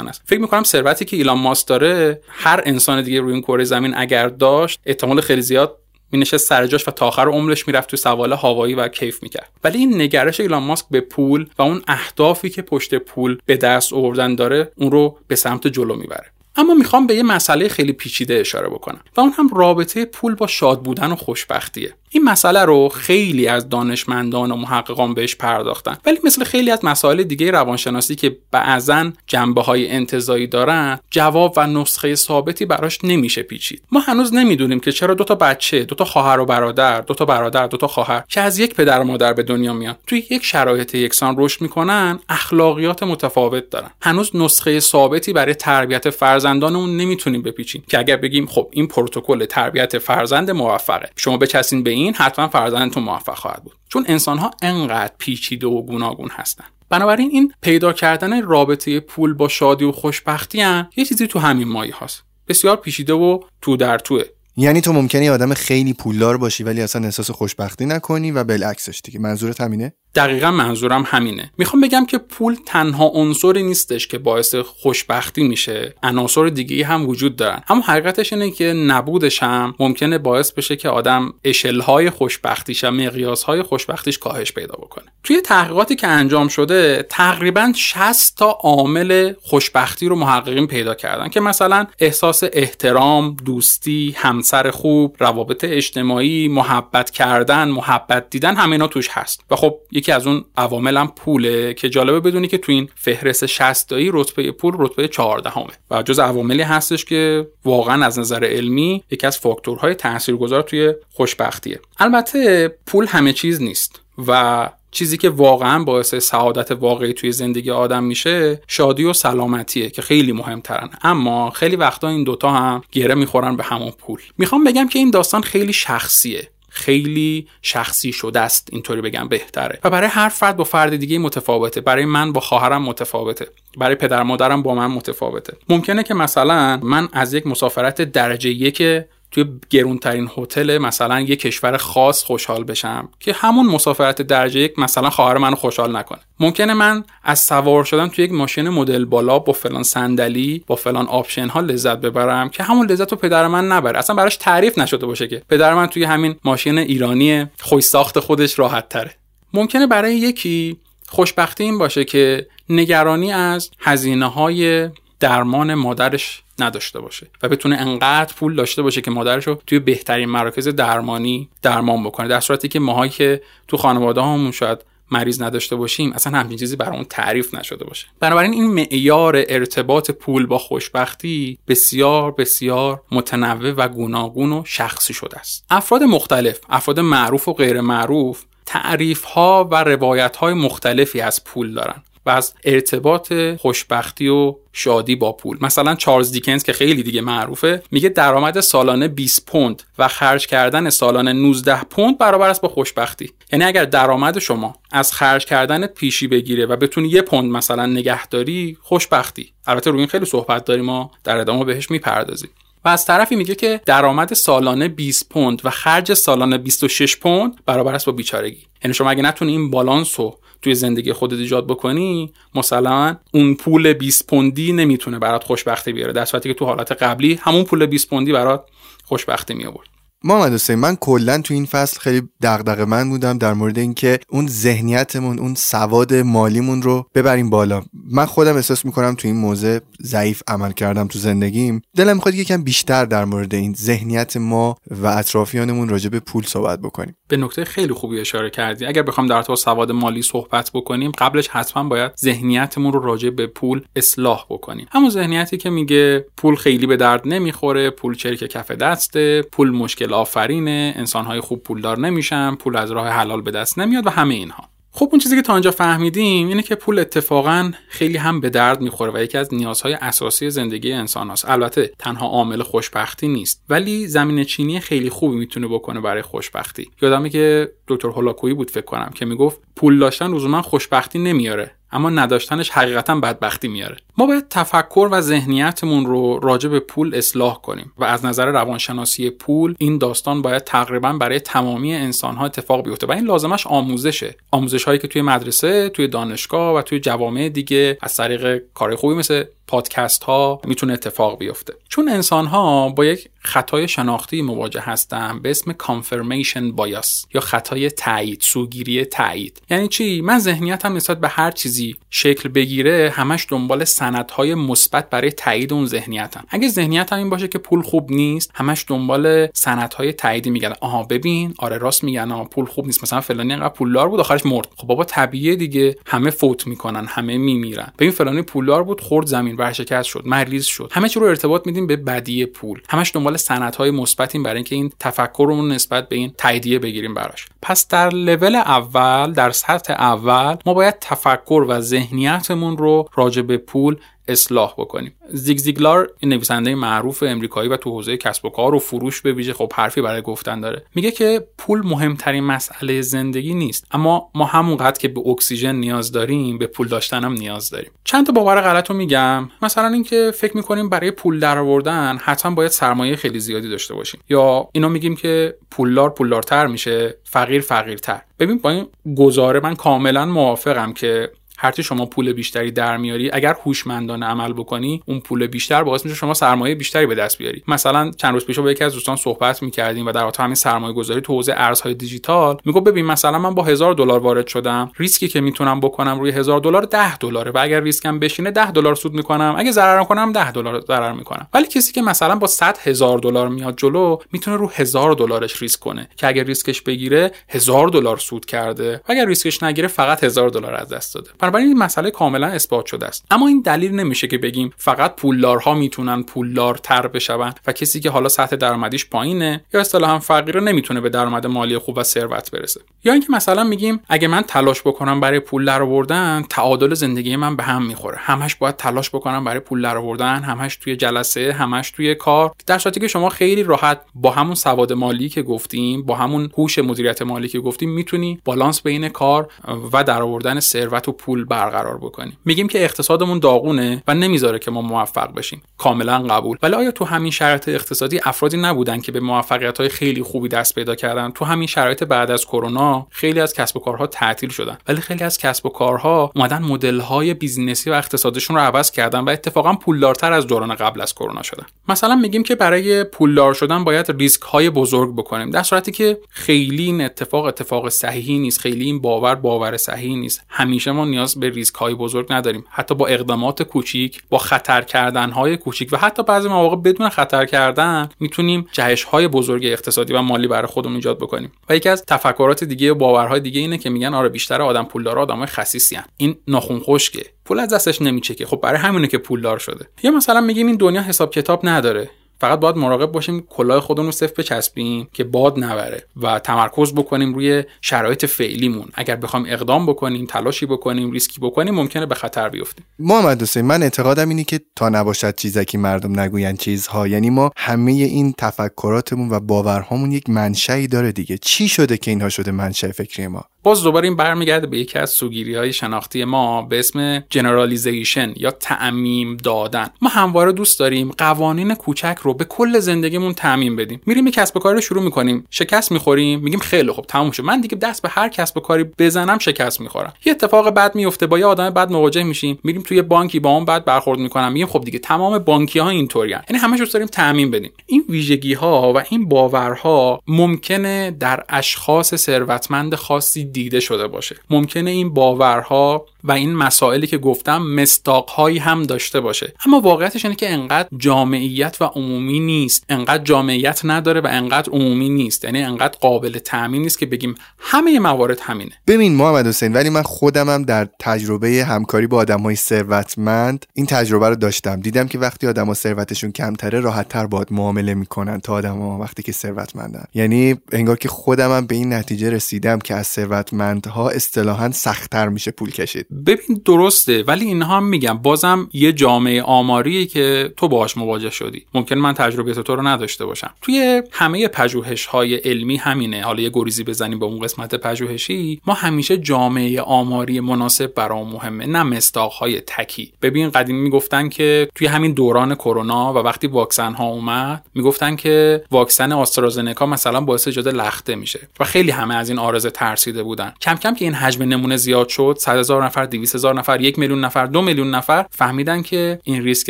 است. فکر می‌کنم ثروتی که ایلان ماست داره هر انسان دیگه روی این کره زمین اگر داشت احتمال خیلی زیاد مینشست سر جاش و تا آخر عمرش می‌رفت تو سوال هوایی و کیف می‌کرد. ولی این نگرش ایلان ماسک به پول و اون اهدافی که پشت پول به دست آوردن داره اون رو به سمت جلو می‌بره. اما می‌خوام به یه مسئله خیلی پیچیده اشاره بکنم و اون هم رابطه پول با شاد بودن و خوشبختیه. این مسئله رو خیلی از دانشمندان و محققان بهش پرداختن ولی مثل خیلی از مسائل دیگه روانشناسی که بعضا جنبه های انتظایی دارن جواب و نسخه ثابتی براش نمیشه پیچید. ما هنوز نمی‌دونیم که چرا دو تا بچه دو تا خواهر و برادر دو تا برادر دو تا خواهر که از یک پدر و مادر به دنیا میان توی یک شرایط یکسان رشد می‌کنن اخلاقیات متفاوت دارن. هنوز نسخه ثابتی برای تربیت فرزندانمون نمی‌تونیم بپیچیم. که اگر بگیم خب این پروتکل تربیت فرزند موفقه شما بچسین به این حتما فرزندتون موفق خواهد بود. چون انسان ها انقدر پیچیده و گوناگون هستن. بنابراین این پیدا کردن رابطه پول با شادی و خوشبختی هم یه چیزی تو همین مایه هاست. بسیار پیچیده و تو در توه. یعنی تو ممکنه آدم خیلی پولدار باشی ولی اصلا احساس خوشبختی نکنی و بالعکسش دیگه. منظورت همینه؟ دقیقا منظورم همینه. می‌خوام بگم که پول تنها عنصری نیستش که باعث خوشبختی میشه. عناصر دیگه هم وجود دارن. اما حقیقتش اینه که نبودش هم ممکنه باعث بشه که آدم اشلهای خوشبختیش و مقیاسهای خوشبختیش کاهش پیدا بکنه. توی تحقیقاتی که انجام شده تقریبا 60 تا عامل خوشبختی رو محققین پیدا کردن که مثلا احساس احترام دوستی همسر خوب روابط اجتماعی محبت کردن محبت دیدن همینا توش هست. و خب یکی از اون عوامل هم پوله که جالبه بدونی که تو این فهرست 60 تایی رتبه پول رتبه 14 همه و جز عواملی هستش که واقعا از نظر علمی یکی از فاکتورهای تاثیرگذار توی خوشبختیه. البته پول همه چیز نیست و چیزی که واقعا باعث سعادت واقعی توی زندگی آدم میشه شادی و سلامتیه که خیلی مهمترن. اما خیلی وقتا این دوتا هم گره می‌خورن به همون پول. می‌خوام بگم که این داستان خیلی شخصیه. خیلی شخصی شده است. اینطوری بگم بهتره. و برای هر فرد با فرد دیگه متفاوته. برای من با خواهرم متفاوته. برای پدر مادرم با من متفاوته. ممکنه که مثلا من از یک مسافرت درجه یک توی گرونترین هتل مثلا یه کشور خاص خوشحال بشم که همون مسافرت درجه یک مثلا خواهر منو خوشحال نکنه. ممکنه من از سوار شدن توی یک ماشین مدل بالا با فلان صندلی با فلان option ها لذت ببرم که همون لذت رو پدر من نبره. اصلا براش تعریف نشده باشه که پدر من توی همین ماشین ایرانی خوش ساخت خودش راحت تره ممکنه برای یکی خوشبختی این باشه که نگرانی از هزینه های درمان مادرش نداشته باشه و بتونه انقدر پول داشته باشه که مادرش رو توی بهترین مراکز درمانی درمان بکنه در صورتی که ماهایی که تو خانواده همون شاید مریض نداشته باشیم اصلا همچین چیزی برامون تعریف نشده باشه. بنابراین این معیار ارتباط پول با خوشبختی بسیار بسیار متنوع و گوناگون و شخصی شده است. افراد مختلف افراد معروف و غیر معروف تعریف ها و روایت های مختلفی از پول دارن. و از ارتباط خوشبختی و شادی با پول. مثلا چارلز دیکنز که خیلی دیگه معروفه میگه درآمد سالانه 20 پوند و خرج کردن سالانه 19 پوند برابر است با خوشبختی. یعنی اگر درآمد شما از خرج کردن پیشی بگیره و بتونی یه پوند مثلا نگهداری خوشبختی. البته روی این خیلی صحبت داریم ما در ادامه بهش می‌پردازیم. و از طرفی میگه که درآمد سالانه 20 پوند و خرج سالانه 26 پوند برابر است با بیچارگی. یعنی شما اگه نتونی این بالانس رو توی زندگی خودت ایجاد بکنی مثلا اون پول 20 پوندی نمی‌تونه برات خوشبختی بیاره. در صورتی که تو حالت قبلی همون پول 20 پوندی برات خوشبختی می آورد محمد حسین من کلا تو این فصل خیلی دغدغه من بودم در مورد اینکه اون ذهنیتمون اون سواد مالیمون رو ببریم بالا. من خودم احساس می‌کنم تو این موضع ضعیف عمل کردم تو زندگیم. دلم می‌خواد یکم بیشتر در مورد این ذهنیت ما و اطرافیانمون راجع به پول صحبت بکنیم. به نکته خیلی خوبی اشاره کردی. اگر بخوام در تو سواد مالی صحبت بکنیم قبلش حتما باید ذهنیتمون رو راجع به پول اصلاح بکنیم. همون ذهنیتی که میگه پول خیلی به درد نمی‌خوره پول چرک کف دسته پول مشکل آفرینه انسانهای خوب پولدار نمیشن پول از راه حلال به دست نمیاد و همه اینها. خب اون چیزی که تا آنجا فهمیدیم اینه که پول اتفاقا خیلی هم به درد می‌خوره و یکی از نیازهای اساسی زندگی انسان هست. البته تنها عامل خوشبختی نیست ولی زمین چینی خیلی خوبی می‌تونه بکنه برای خوشبختی. یادمه که دکتر هولاکویی بود فکر کنم که می‌گفت پول داشتن لزوما خوشبختی نمیاره. اما نداشتنش حقیقتا بدبختی میاره. ما باید تفکر و ذهنیتمون رو راجع به پول اصلاح کنیم و از نظر روانشناسی پول این داستان باید تقریبا برای تمامی انسانها اتفاق بیفته و این لازمش آموزشه. آموزش هایی که توی مدرسه توی دانشگاه و توی جوامع دیگه از طریق کار خوبی مثل پادکست ها می‌تونه اتفاق بیفته. چون انسان ها با یک خطای شناختی مواجه هستن به اسم کانفرمیشن بایاس یا خطای تایید سوگیری تایید. یعنی چی؟ من ذهنیتم نسبت به هر چیزی شکل بگیره همش دنبال سندهای مثبت برای تایید اون ذهنیتم. اگه ذهنیتم این باشه که پول خوب نیست همش دنبال سندهای تاییدی میگن آها ببین آره راست میگن آها پول خوب نیست. مثلا فلانی انقدر پولدار بود آخرش مرد. خب بابا طبیعیه دیگه. همه فوت می‌کنن همه میمیرن. ببین فلانی پولدار بود خورد زمین. ورشکست شد مریض شد. همه چی رو ارتباط میدیم به بدی پول. همش دنبال سندهای مثبتیم برای اینکه این تفکرمون نسبت به این تاییدیه بگیریم براش. پس در لول اول در سطح اول ما باید تفکر و ذهنیتمون رو راجع به پول اصلاح بکنیم. زیگ زیگلار نویسنده معروف امریکایی و تو حوزه کسب و کار و فروش به ویژه خب حرفی برای گفتن داره. میگه که پول مهمترین مسئله زندگی نیست اما ما همونقدر که به اکسیژن نیاز داریم به پول داشتن هم نیاز داریم. چند تا باور غلط رو میگم. مثلا اینکه فکر می‌کنیم برای پول درآوردن حتما باید سرمایه خیلی زیادی داشته باشیم. یا اینو میگیم که پولدار پولدارتر میشه فقیر فقیرتر. ببین با این گزاره من کاملا موافقم که هرچی شما پول بیشتری در میاری اگر هوشمندانه عمل بکنی اون پول بیشتر باعث میشه شما سرمایه بیشتری به دست بیاری. مثلا چند روز پیش با یکی از دوستان صحبت می‌کردیم و در واقع همین سرمایه گذاری تو حوزه ارزهای دیجیتال می‌گفت ببین مثلا من با هزار دلار وارد شدم ریسکی که می‌تونم بکنم روی هزار دلار 10 دلاره و اگر ریسکم بشینه 10 دلار سود می‌کنم اگه ضرر کنم 10 دلار ضرر می‌کنم. ولی کسی که مثلا با 100 هزار دلار میاد جلو می‌تونه رو هزار دلارش ریسک کنه که اگر ریسکش بگیره هزار دلار سود کرده و اگر ریسکش نگیره فقط هزار دلار از دست داده. بنابراین این مسئله کاملا اثبات شده است. اما این دلیل نمیشه که بگیم فقط پولدارها می‌تونن پولدارتر بشون و کسی که حالا سطح درآمدیش پایینه یا اصطلاحا فقیره نمی‌تونه به درآمد مالی خوب و ثروت برسه. یا اینکه مثلا میگیم اگه من تلاش بکنم برای پول درآوردن تعادل زندگی من به هم می‌خوره. همش باید تلاش بکنم برای پول درآوردن همش توی جلسه همش توی کار. در صورتی که شما خیلی راحت با همون سواد مالی که گفتیم با همون هوش مدیریت مالی که گفتیم می‌تونی بالانس بین کار و درآوردن ثروت و پول برقرار بکنیم. میگیم که اقتصادمون داغونه و نمی‌ذاره که ما موفق بشیم. کاملا قبول. ولی آیا تو همین شرایط اقتصادی افرادی نبودن که به موفقیت های خیلی خوبی دست پیدا کردن؟ تو همین شرایط بعد از کرونا خیلی از کسب و کارها تعطیل شدن. ولی خیلی از کسب و کارها اومدن مدل های بیزینسی و اقتصادشون رو عوض کردن و اتفاقا پولدارتر از دوران قبل از کرونا شدن. مثلا میگیم که برای پولدار شدن باید ریسک های بزرگ بکنیم. در صورتی که خیلی این اتفاق اتفاق صحیحی نیست. خیلی این باور باور صحیحی نیست. همیشه ما نیاز به ریسک های بزرگ نداریم. حتی با اقدامات کوچیک با خطر کردن های کوچیک و حتی بعضی مواقع بدون خطر کردن می‌تونیم جهش های بزرگ اقتصادی و مالی برای خودمون ایجاد بکنیم. و یکی از تفکرات دیگه و باورهای دیگه اینه که میگن آره بیشتر آدم پولدار آدمای خسیسی این ناخون خشکه پول از دستش نمیچکه. خب برای همینه که پولدار شده. یا مثلا میگیم این دنیا حساب کتاب نداره. فقط باید مراقب باشیم کلاه خودمون رو سفت بچسبیم که باد نبره و تمرکز بکنیم روی شرایط فعلیمون. اگر بخوام اقدام بکنیم تلاشی بکنیم ریسکی بکنیم ممکنه به خطر بیفتیم محمد حسین من اعتقادم اینه که تا نباشد چیزکی مردم نگویند چیزها یعنی ما همه این تفکراتمون و باورهامون یک منشأی داره دیگه. چی شده که اینها شده منشأ فکری ما؟ باز دوباره این برمیگرده به یکی از سوگیری های شناختی ما به اسم generalization یا تعمیم دادن. ما همواره دوست داریم قوانین کوچک رو به کل زندگیمون تعمیم بدیم. میریم کسب و کاری رو شروع می‌کنیم. شکست می‌خوریم میگیم خیلی خوب تموم شد. من دیگه دست به هر کسب و کاری بزنم شکست می‌خورم. یه اتفاق بد میفته با یه آدم بد مواجه میشیم. میریم توی بانکی با اون بد برخورد می‌کنم. میگیم خب دیگه تمام بانکی ها اینطوریان یعنی همش دوست داریم تعمیم بدیم. این ویژگی ها و این باورها ممکنه در اشخاص ثروتمند خاصی دیده شده باشه. ممکنه این باورها و این مسائلی که گفتم مستاقهایی هم داشته باشه. اما واقعیتش اینه که انقدر جامعیت و عمومی نیست انقدر جامعیت نداره و انقدر عمومی نیست. یعنی انقدر قابل تعمین نیست که بگیم همه موارد همینه. ببین محمد حسین ولی من خودمم هم در تجربه همکاری با آدمای ثروتمند این تجربه رو داشتم. دیدم که وقتی آدما ثروتشون کمتره راحتتر باهات معامله می‌کنن تا آدما وقتی که ثروتمندن. یعنی انگار که خودمم به این نتیجه رسیدم که از ثروتمندها اصطلاحا سختتر میشه پول کشید. ببین درسته ولی اینها هم میگم بازم یه جامعه آماریه که تو باهاش مواجه شدی. ممکن من تجربه تو رو نداشته باشم. توی همه پژوهش های علمی همینه. حالا یه گریزی بزنیم به اون قسمت پژوهشی. ما همیشه جامعه آماری مناسب برام مهمه نه مستاق های تکی. ببین قدیم می‌گفتن که توی همین دوران کرونا و وقتی واکسن ها اومد می‌گفتن که واکسن آسترازنکا مثلا باعث ایجاد لخته میشه. و خیلی همه از این آرزه ترسیده بودن. کم کم که این حجم نمونه زیاد شد 100 هزار نفر نفر 200 هزار نفر یک میلیون نفر دو میلیون نفر فهمیدن که این ریسک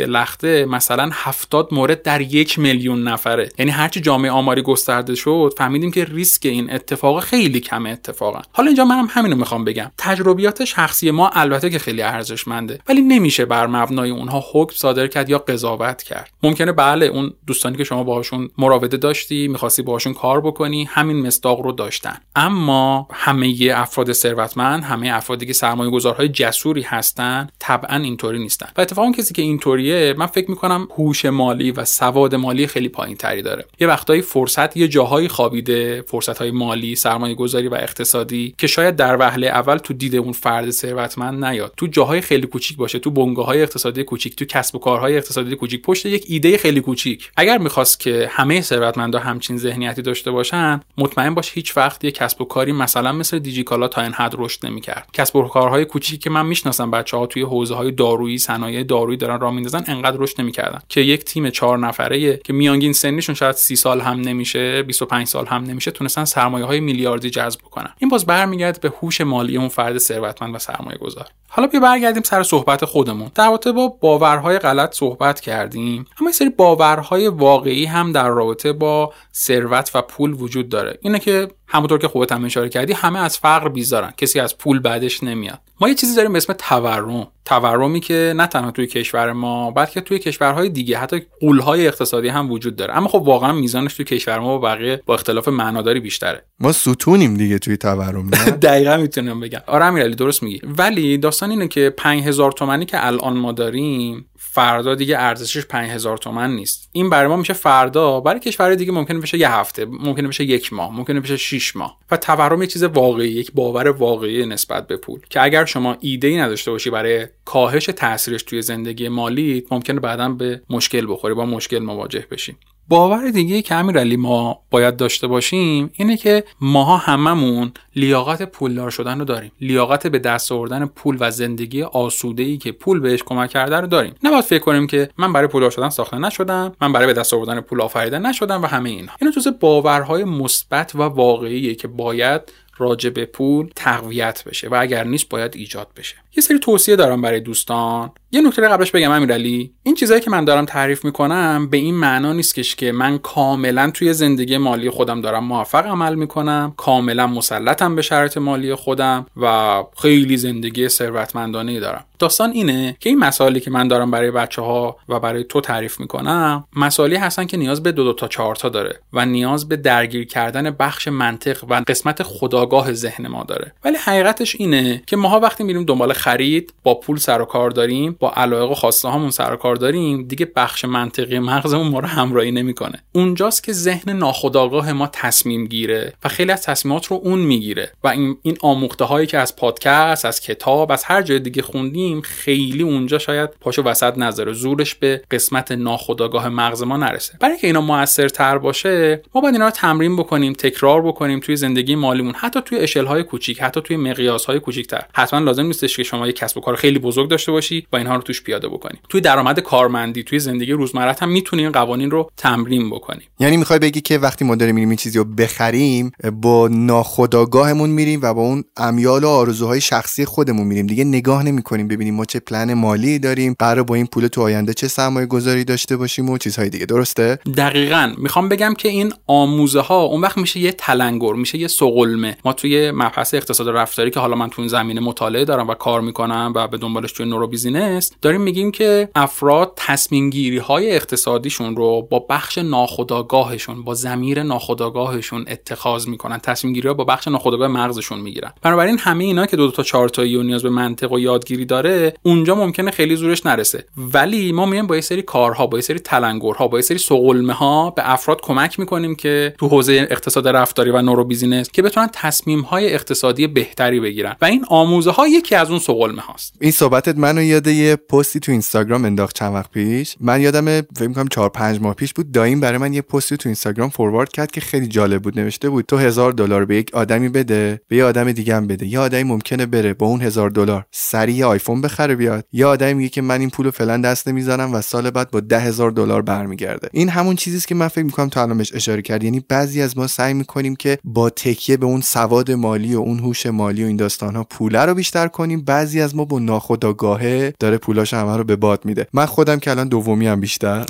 لخته مثلا 70 مورد در یک میلیون نفره. یعنی هرچی جامعه آماری گسترده شد فهمیدیم که ریسک این اتفاق خیلی کمه اتفاقا. حالا اینجا منم همینو می‌خوام بگم. تجربیات شخصی ما البته که خیلی ارزشمنده ولی نمیشه بر مبنای اونها حکم صادر کرد یا قضاوت کرد. ممکنه بله اون دوستانی که شما باهاشون مراوده داشتی می‌خواستی باهاشون کار بکنی همین مصداق رو داشتن. اما همه افراد ثروتمند همه افرادی که سرمایه گذارهای جسوری هستن طبعا اینطوری نیستن. و اتفاقا کسی که اینطوریه من فکر می‌کنم هوش مالی و سواد مالی خیلی پایین تری داره. یه وقتایی فرصت یه جاهایی خوابیده فرصت های مالی سرمایه گذاری و اقتصادی که شاید در وهله اول تو دید اون فرد ثروتمند نیاد. تو جاهای خیلی کوچیک باشه تو بنگاه های اقتصادی کوچیک تو کسب و کارهای اقتصادی کوچیک پشت یک ایده خیلی کوچیک. اگر می‌خواست که همه ثروتمندا همچین ذهنیتی داشته باشن مطمئن باش هیچ وقت یه کسب و کاری مثلا مثل دیجیکالا تا این حد رشد نمی‌کرد. کسب و کارهای کوچیکی که من می‌شناسم بچه ها توی حوزه های دارویی صنایع دارویی دارن راه میندازن انقدر رشد نمی‌کردن. که یک تیم چهار نفره که میانگین سنیشون شاید 30 سال هم نمیشه 25 سال هم نمیشه تونستن سرمایه های میلیاردی جذب کنن این باز برمیگرده به هوش مالی اون فرد ثروتمند و سرمایه گذار حالا بیا برگردیم سر صحبت خودمون. در رابطه با باورهای غلط صحبت کردیم اما سری باورهای واقعی هم در رابطه با ثروت و پول وجود داره. اینه که همونطور که خودت هم اشاره کردی همه از فقر بیزارن. کسی از پول بعدش نمیاد. ما یه چیزی داریم به اسم تورم. تورمی که نه تنها توی کشور ما بلکه توی کشورهای دیگه حتی قولهای اقتصادی هم وجود داره. اما خب واقعا میزانش توی کشور ما با بقیه با اختلاف معناداری بیشتره. ما ستونیم دیگه توی تورم دقیقا می‌تونم بگم. آره امیرعلی درست میگی. ولی داستان اینه که 5000 تومانی که الان ما داریم فردا دیگه ارزشش 5000 تومن نیست. این برای ما میشه فردا برای کشور دیگه ممکنه بشه یه هفته ممکنه بشه یک ماه ممکنه بشه 6 ماه. و تورم یه چیز واقعی یک باور واقعی نسبت به پول. که اگر شما ایده ای نداشته باشی برای کاهش تاثیرش توی زندگی مالی ممکنه بعدا به مشکل بخوری با مشکل مواجه بشیم باور دیگه که امیرعلی ما باید داشته باشیم اینه که ماها هممون لیاقت پولدار شدن رو داریم. لیاقت به دست آوردن پول و زندگی آسوده ای که پول بهش کمک کرده رو داریم. نباید فکر کنیم که من برای پولدار شدن ساخته نشدم من برای به دست آوردن پول آفریدن نشدم و همه اینا اینا جزء باورهای مثبت و واقعیه که باید راجع به پول تقویت بشه و اگر نیست باید ایجاد بشه. یه سری توصیه دارم برای دوستان. یه نکته قبلش بگم امیرعلی. این چیزایی که من دارم تعریف می‌کنم به این معنا نیست که من کاملا توی زندگی مالی خودم دارم موفق عمل می‌کنم کاملا مسلطم به شرایط مالی خودم و خیلی زندگی ثروتمندانه دارم. داستان اینه که این مسائلی که من دارم برای بچه ها و برای تو تعریف می‌کنم مسائلی هستن که نیاز به دو دو تا چهار تا داره و نیاز به درگیر کردن بخش منطق و قسمت خداگاه ذهن ما داره. ولی حقیقتش اینه که ماها وقتی میریم دنبال خرید با پول سر و کار داریم علایق و خواسته هامون سر کار داریم دیگه بخش منطقی مغزمون ما رو همراهی نمی‌کنه. اونجاست که ذهن ناخداگاه ما تصمیم گیره و خیلی از تصمیمات رو اون می‌گیره و این این آموخته هایی که از پادکست از کتاب از هر جای دیگه خوندیم خیلی اونجا شاید پاشو وسط نذاره زورش به قسمت ناخداگاه مغز ما نرسه. برای اینکه اینا موثرتر باشه ما باید اینا رو تمرین بکنیم تکرار بکنیم توی زندگی مالیمون حتی توی اشل های کوچیک حتی توی مقیاس های کوچیکتر. حتما لازم نیستش که شما یه کسب و کار خیلی بزرگ داشته باشی و اینها رو توش پیاده بکنی توی درآمد کارمندی توی زندگی روزمره هم می‌تونی این قوانین رو تمرین بکنی. یعنی می‌خوای بگی که وقتی ما داریم میریم این چیزی رو بخریم با ناخودآگاهمون میریم و با اون امیال و آرزوهای شخصی خودمون میریم. دیگه نگاه نمی‌کنیم ببینیم ما چه پلن مالی داریم قرار با این پول تو آینده چه سرمایه گذاری داشته باشیم و چیزهای دیگه. درسته؟ دقیقا. می‌خوام بگم که این آموزه ها اون وقت میشه یه تلنگر میشه یه سقلمه. ما توی مبحث اقتصاد رفتاری که حالا من تو این زمینه مطالعه دارم و کار می‌کنم و به دنبالش توی نورو business داریم میگیم که افراد تصمیم گیری های اقتصادیشون رو با بخش ناخودآگاهشون با ضمیر ناخودآگاهشون اتخاذ می‌کنن. تصمیم گیری ها با بخش ناخودآگاه مغزشون می‌گیرن. بنابراین همه اینا که دو, دو تا چهار تایی و نیاز به منطق و یادگیری داره اونجا ممکنه خیلی زورش نرسه. ولی ما میایم با یه سری کارها با یه سری تلنگرها با یه سری سقلمه ها به افراد کمک می‌کنیم که تو حوزه اقتصاد رفتاری و neurobusiness که بتونن تصمیم های اقتصادی بهتری بگیرن. و این آموزه ها یکی از اون سقلمه هاست این صحبتت منو یاد یه پستی تو اینستاگرام انداخت چند وقت پیش. من یادم فکر کنم 4 5 ماه پیش بود دایم برای من یه پستی تو اینستاگرام فوروارد کرد که خیلی جالب بود نوشته بود تو هزار دلار به یک آدمی بده به یه آدم دیگه هم بده. یه آدمی ممکنه بره با اون هزار دلار سریع آیفون بخره بیاد. یه آدمی میگه که من این پولو فعلا دست نمی‌زنم و سال بعد با ده هزار دلار برمیگرده. این همون چیزی که من فکر می‌کنم تو الان اشاره کرد. یعنی بعضی از ما سعی می‌کنیم که با تکیه به اون سواد مالی و اون هوش مالی و این داستان ها پوله رو بیشتر کنیم. بعضی از ما با ناخودآگاهه داره پولاش همه رو به باد میده. من خودم که الان دومی هم بیشتر.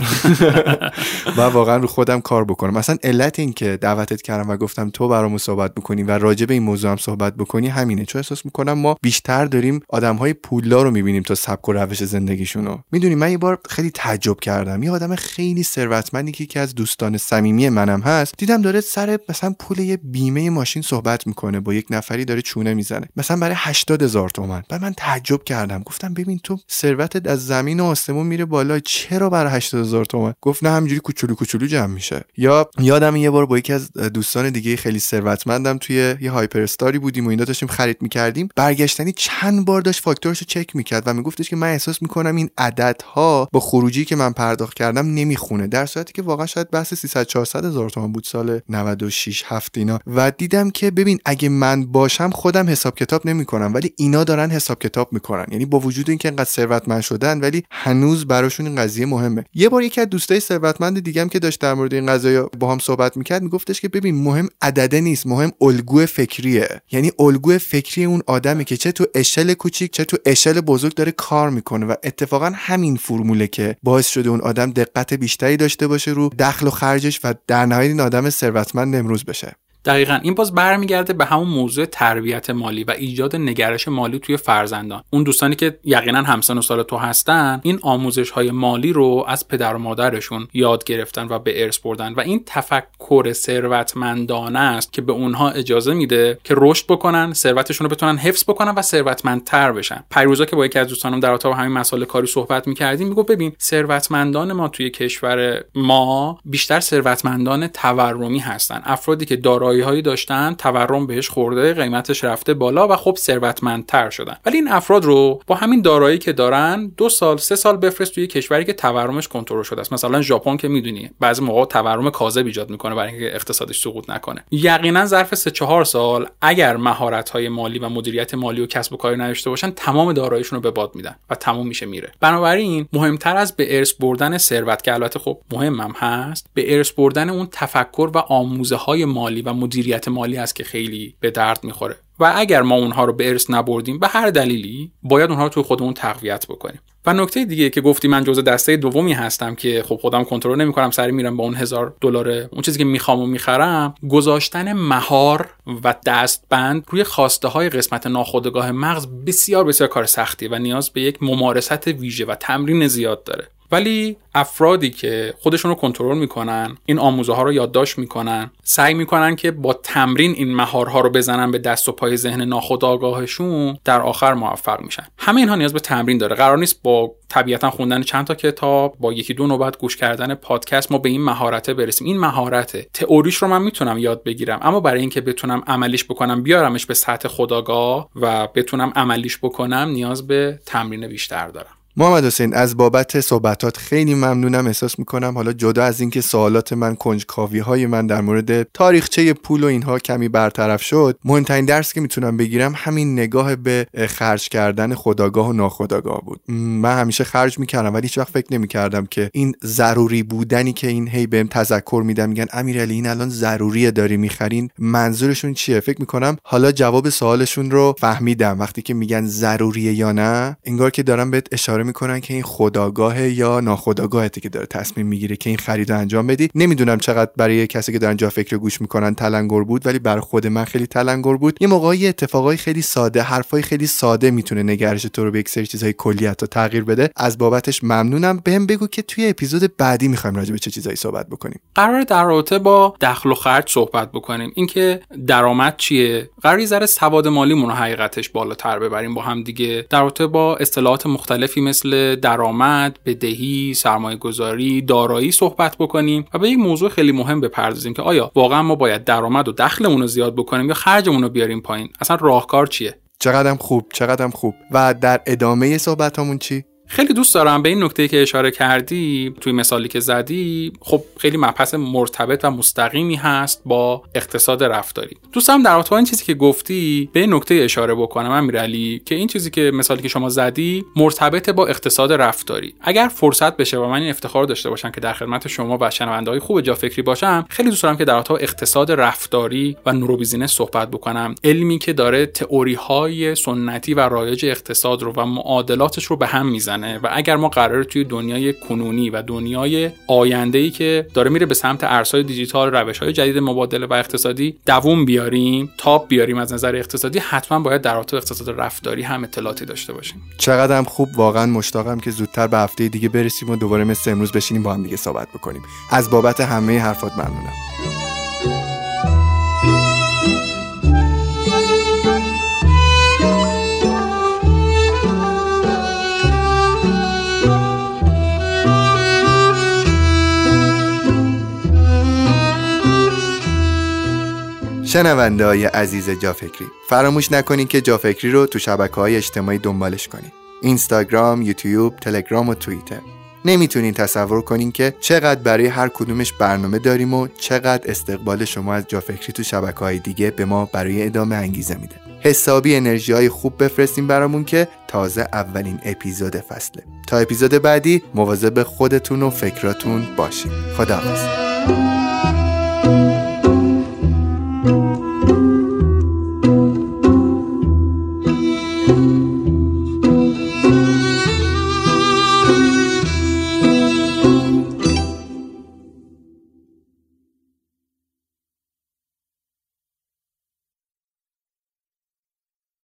و واقعا رو خودم کار بکنم. مثلا علت این که دعوتت کردم و گفتم تو برامون صحبت بکنی و راجع به این موضوع هم صحبت بکنی همینه. چون احساس می‌کنم ما بیشتر داریم آدم های پولدار رو می‌بینیم تا سبک و روش زندگیشونو می‌دونی من یه بار خیلی تعجب کردم. یه آدم خیلی ثروتمندی که یکی از دوستان صمیمی منم هست دیدم داره سر مثلا پول یه بیمه ماشین صحبت می‌کنه. با یک نفری داره چونه می‌زنه. مثلا برای 80 هزار تومن. بعد من تعجب کردم. گفتم ببین تو ثروتت از زمین و آسمون میره بالا. چرا برای 80 هزار تومن گفت نه همجوری کوچولو کوچولو جمع میشه. یا یادم یه بار با یکی از دوستان دیگه خیلی ثروتمندم توی یه هایپر استاری بودیم و اینا داشتیم خرید می‌کردیم. برگشتنی چند بار داشت فاکتورش رو چک می‌کرد و میگفتش که من احساس می‌کنم این عددها با خروجی که من پرداخت کردم نمی‌خونه. در صورتی که واقعا شاید بحث 300 400 هزار تومان بود سال 96 7 اینا. و دیدم که ببین اگه من باشم خودم حساب کتاب نمی‌کنم ولی اینا دارن حساب کتاب می‌کنن. یعنی با وجود اینکه انقدر ثروتمند شدن ولی هنوز براشون این قضیه مهمه. یه بار یکی از دوستای ثروتمند دیگه که داشت در مورد این قضايا با هم صحبت می‌کرد میگفتش که ببین مهم عدده نیست مهم الگو فکریه. یعنی الگو فکری اون آدمه که چه تو اشل کوچیک چه تو اشل بزرگ داره کار می‌کنه و اتفاقا همین فرموله که باعث شده اون آدم دقت بیشتری داشته باشه رو دخل و خرجش و در نهایت این آدم ثروتمند امروز بشه. دقیقا. این باز برمیگرده به همون موضوع تربیت مالی و ایجاد نگرش مالی توی فرزندان. اون دوستانی که یقینا همسن و سال تو هستن این آموزش های مالی رو از پدر و مادرشون یاد گرفتن و به ارث بردن و این تفکر ثروتمندانه است که به اونها اجازه میده که رشد بکنن ثروتشون رو بتونن حفظ بکنن و ثروتمندتر بشن. پیروزا که با یکی از دوستانم در با همین مسائل کاری صحبت می‌کردیم میگو ببین ثروتمندان ما توی کشور ما بیشتر ثروتمندان تورمی هستن. افرادی که دارای هایی داشتن تورم بهش خورده قیمتش رفته بالا و خب ثروتمندتر شدن. ولی این افراد رو با همین دارایی که دارن دو سال سه سال بفرست توی کشوری که تورمش کنترل شده است. مثلا ژاپن که می‌دونی بعضی موقع تورم کاذب ایجاد می‌کنه برای اینکه اقتصادش سقوط نکنه. یقینا ظرف سه چهار سال اگر مهارت های مالی و مدیریت مالی و کسب و کاری نداشته باشن تمام داراییشون رو به باد میدن و تموم میشه میره. بنابراین مهمتر از به ارث بردن ثروت که البته خب مهمم هست به ارث بردن اون تفکر و آموزه های مالی و مدیریت مالی هست که خیلی به درد می‌خوره. و اگر ما اونها رو به ارث نبردیم به هر دلیلی باید اونها رو توی خودمون تقویت بکنیم. و نکته دیگه که گفتی من جزء دسته دومی هستم که خب خودم کنترل نمی‌کنم سری میرم با اون هزار دلار اون چیزی که می‌خوام و می‌خرم گذاشتن مهار و دستبند روی خواسته های قسمت ناخودآگاه مغز بسیار بسیار کار سختی و نیاز به یک ممارست ویژه و تمرین زیاد داره. ولی افرادی که خودشون رو کنترل می‌کنن این آموزه ها رو یادداشت می‌کنن سعی می‌کنن که با تمرین این مهارها رو بزنن به دست و پای ذهن ناخودآگاهشون در آخر موفق میشن. همه اینها نیاز به تمرین داره. قرار نیست با طبیعتا خوندن چند تا کتاب با یکی دو نوبت گوش کردن پادکست ما به این مهارته برسیم. این مهارته تئوریش رو من می‌تونم یاد بگیرم اما برای اینکه بتونم عملیش بکنم بیارمش به سطح خداگاه و بتونم عملیش بکنم نیاز به تمرین بیشتر دارم. محمد حسین از بابت صحبتات خیلی ممنونم احساس می‌کنم حالا جدا از اینکه سوالات من کنجکاوی های من در مورد تاریخچه پول و اینها کمی برطرف شد مهمترین درس که می‌تونم بگیرم همین نگاه به خرج کردن خداگاه و ناخداگاه بود. من همیشه خرج می‌کردم ولی هیچ وقت فکر نمی‌کردم که این ضروری بودنی که این هی بهم تذکر میدن میگن امیرعلی این الان ضروریه داری می‌خرین منظورشون چیه؟ فکر می‌کنم حالا جواب سوالشون رو فهمیدم وقتی که میگن ضروریه یا نه انگار که دارم بهت اشاره می‌کنن که این خداگاه یا ناخداگاهته که داره تصمیم می‌گیره که این خرید انجام بدی. نمی‌دونم چقدر برای کسی که دارن جا فکر گوش می‌کنن تلنگر بود ولی برای خود من خیلی تلنگر بود. یه موقعی اتفاقای خیلی ساده حرفای خیلی ساده می‌تونه نگرش تو رو به یک سری چیزهای کلیت و تغییر بده. از بابتش ممنونم. بهم بگو که توی اپیزود بعدی می‌خوایم راجع به چه چیزایی صحبت بکنیم. قرار در رابطه با دخل و خرج صحبت بکنیم. اینکه درآمد چیه؟ قرار ذره سواد مالیمون رو حقیقتش بالاتر ببریم با هم دیگه. در رابطه با اصطلاحات مختلفی درآمد، بدهی، سرمایه گذاری، دارایی صحبت بکنیم و به یک موضوع خیلی مهم بپردازیم که آیا واقعا ما باید درآمد و دخلمون رو زیاد بکنیم یا خرجمون رو بیاریم پایین؟ اصلا راهکار چیه؟ چقدرم خوب چقدرم خوب. و در ادامه صحبتامون چی؟ خیلی دوست دارم. به این نکته که اشاره کردی توی مثالی که زدی خب خیلی مبحث مرتبط و مستقیمی هست با اقتصاد رفتاری. دوستم در رابطه این چیزی که گفتی به این نکته اشاره بکنم امیرعلی که این چیزی که مثالی که شما زدی مرتبط با اقتصاد رفتاری. اگر فرصت بشه و من این افتخار داشته باشم که در خدمت شما و شنونده های خوب جا فکری باشم خیلی دوست دارم که در رابطه اقتصاد رفتاری و نوروبیزینس صحبت بکنم. علمی که داره تئوری های سنتی و رایج اقتصاد رو و معادلاتش رو به هم می‌زنه. و اگر ما قرار توی دنیای کنونی و دنیای آینده ای که داره میره به سمت ارزهای دیجیتال روش های جدید مبادله و اقتصادی دووم بیاریم تاپ بیاریم از نظر اقتصادی حتما باید در رابطه اقتصاد رفتاری هم اطلاعاتی داشته باشیم. چقدر هم خوب واقعا مشتاقم که زودتر به هفته دیگه برسیم و دوباره مثل امروز بشینیم با هم دیگه صحبت بکنیم. از بابت همه حرفات ممنونم. شنونده های عزیز جافکری. فراموش نکنید که جافکری رو تو شبکه های اجتماعی دنبالش کنید اینستاگرام، یوتیوب، تلگرام و توییتر. نمی‌تونین تصور کنین که چقدر برای هر کدومش برنامه داریم و چقدر استقبال شما از جافکری تو شبکه های دیگه به ما برای ادامه انگیزه میده. حسابی انرژی های خوب بفرستیم برامون که تازه اولین اپیزود فصله. تا اپیزود بعدی مواظب خودتون و فکراتون باشین. خداحافظ.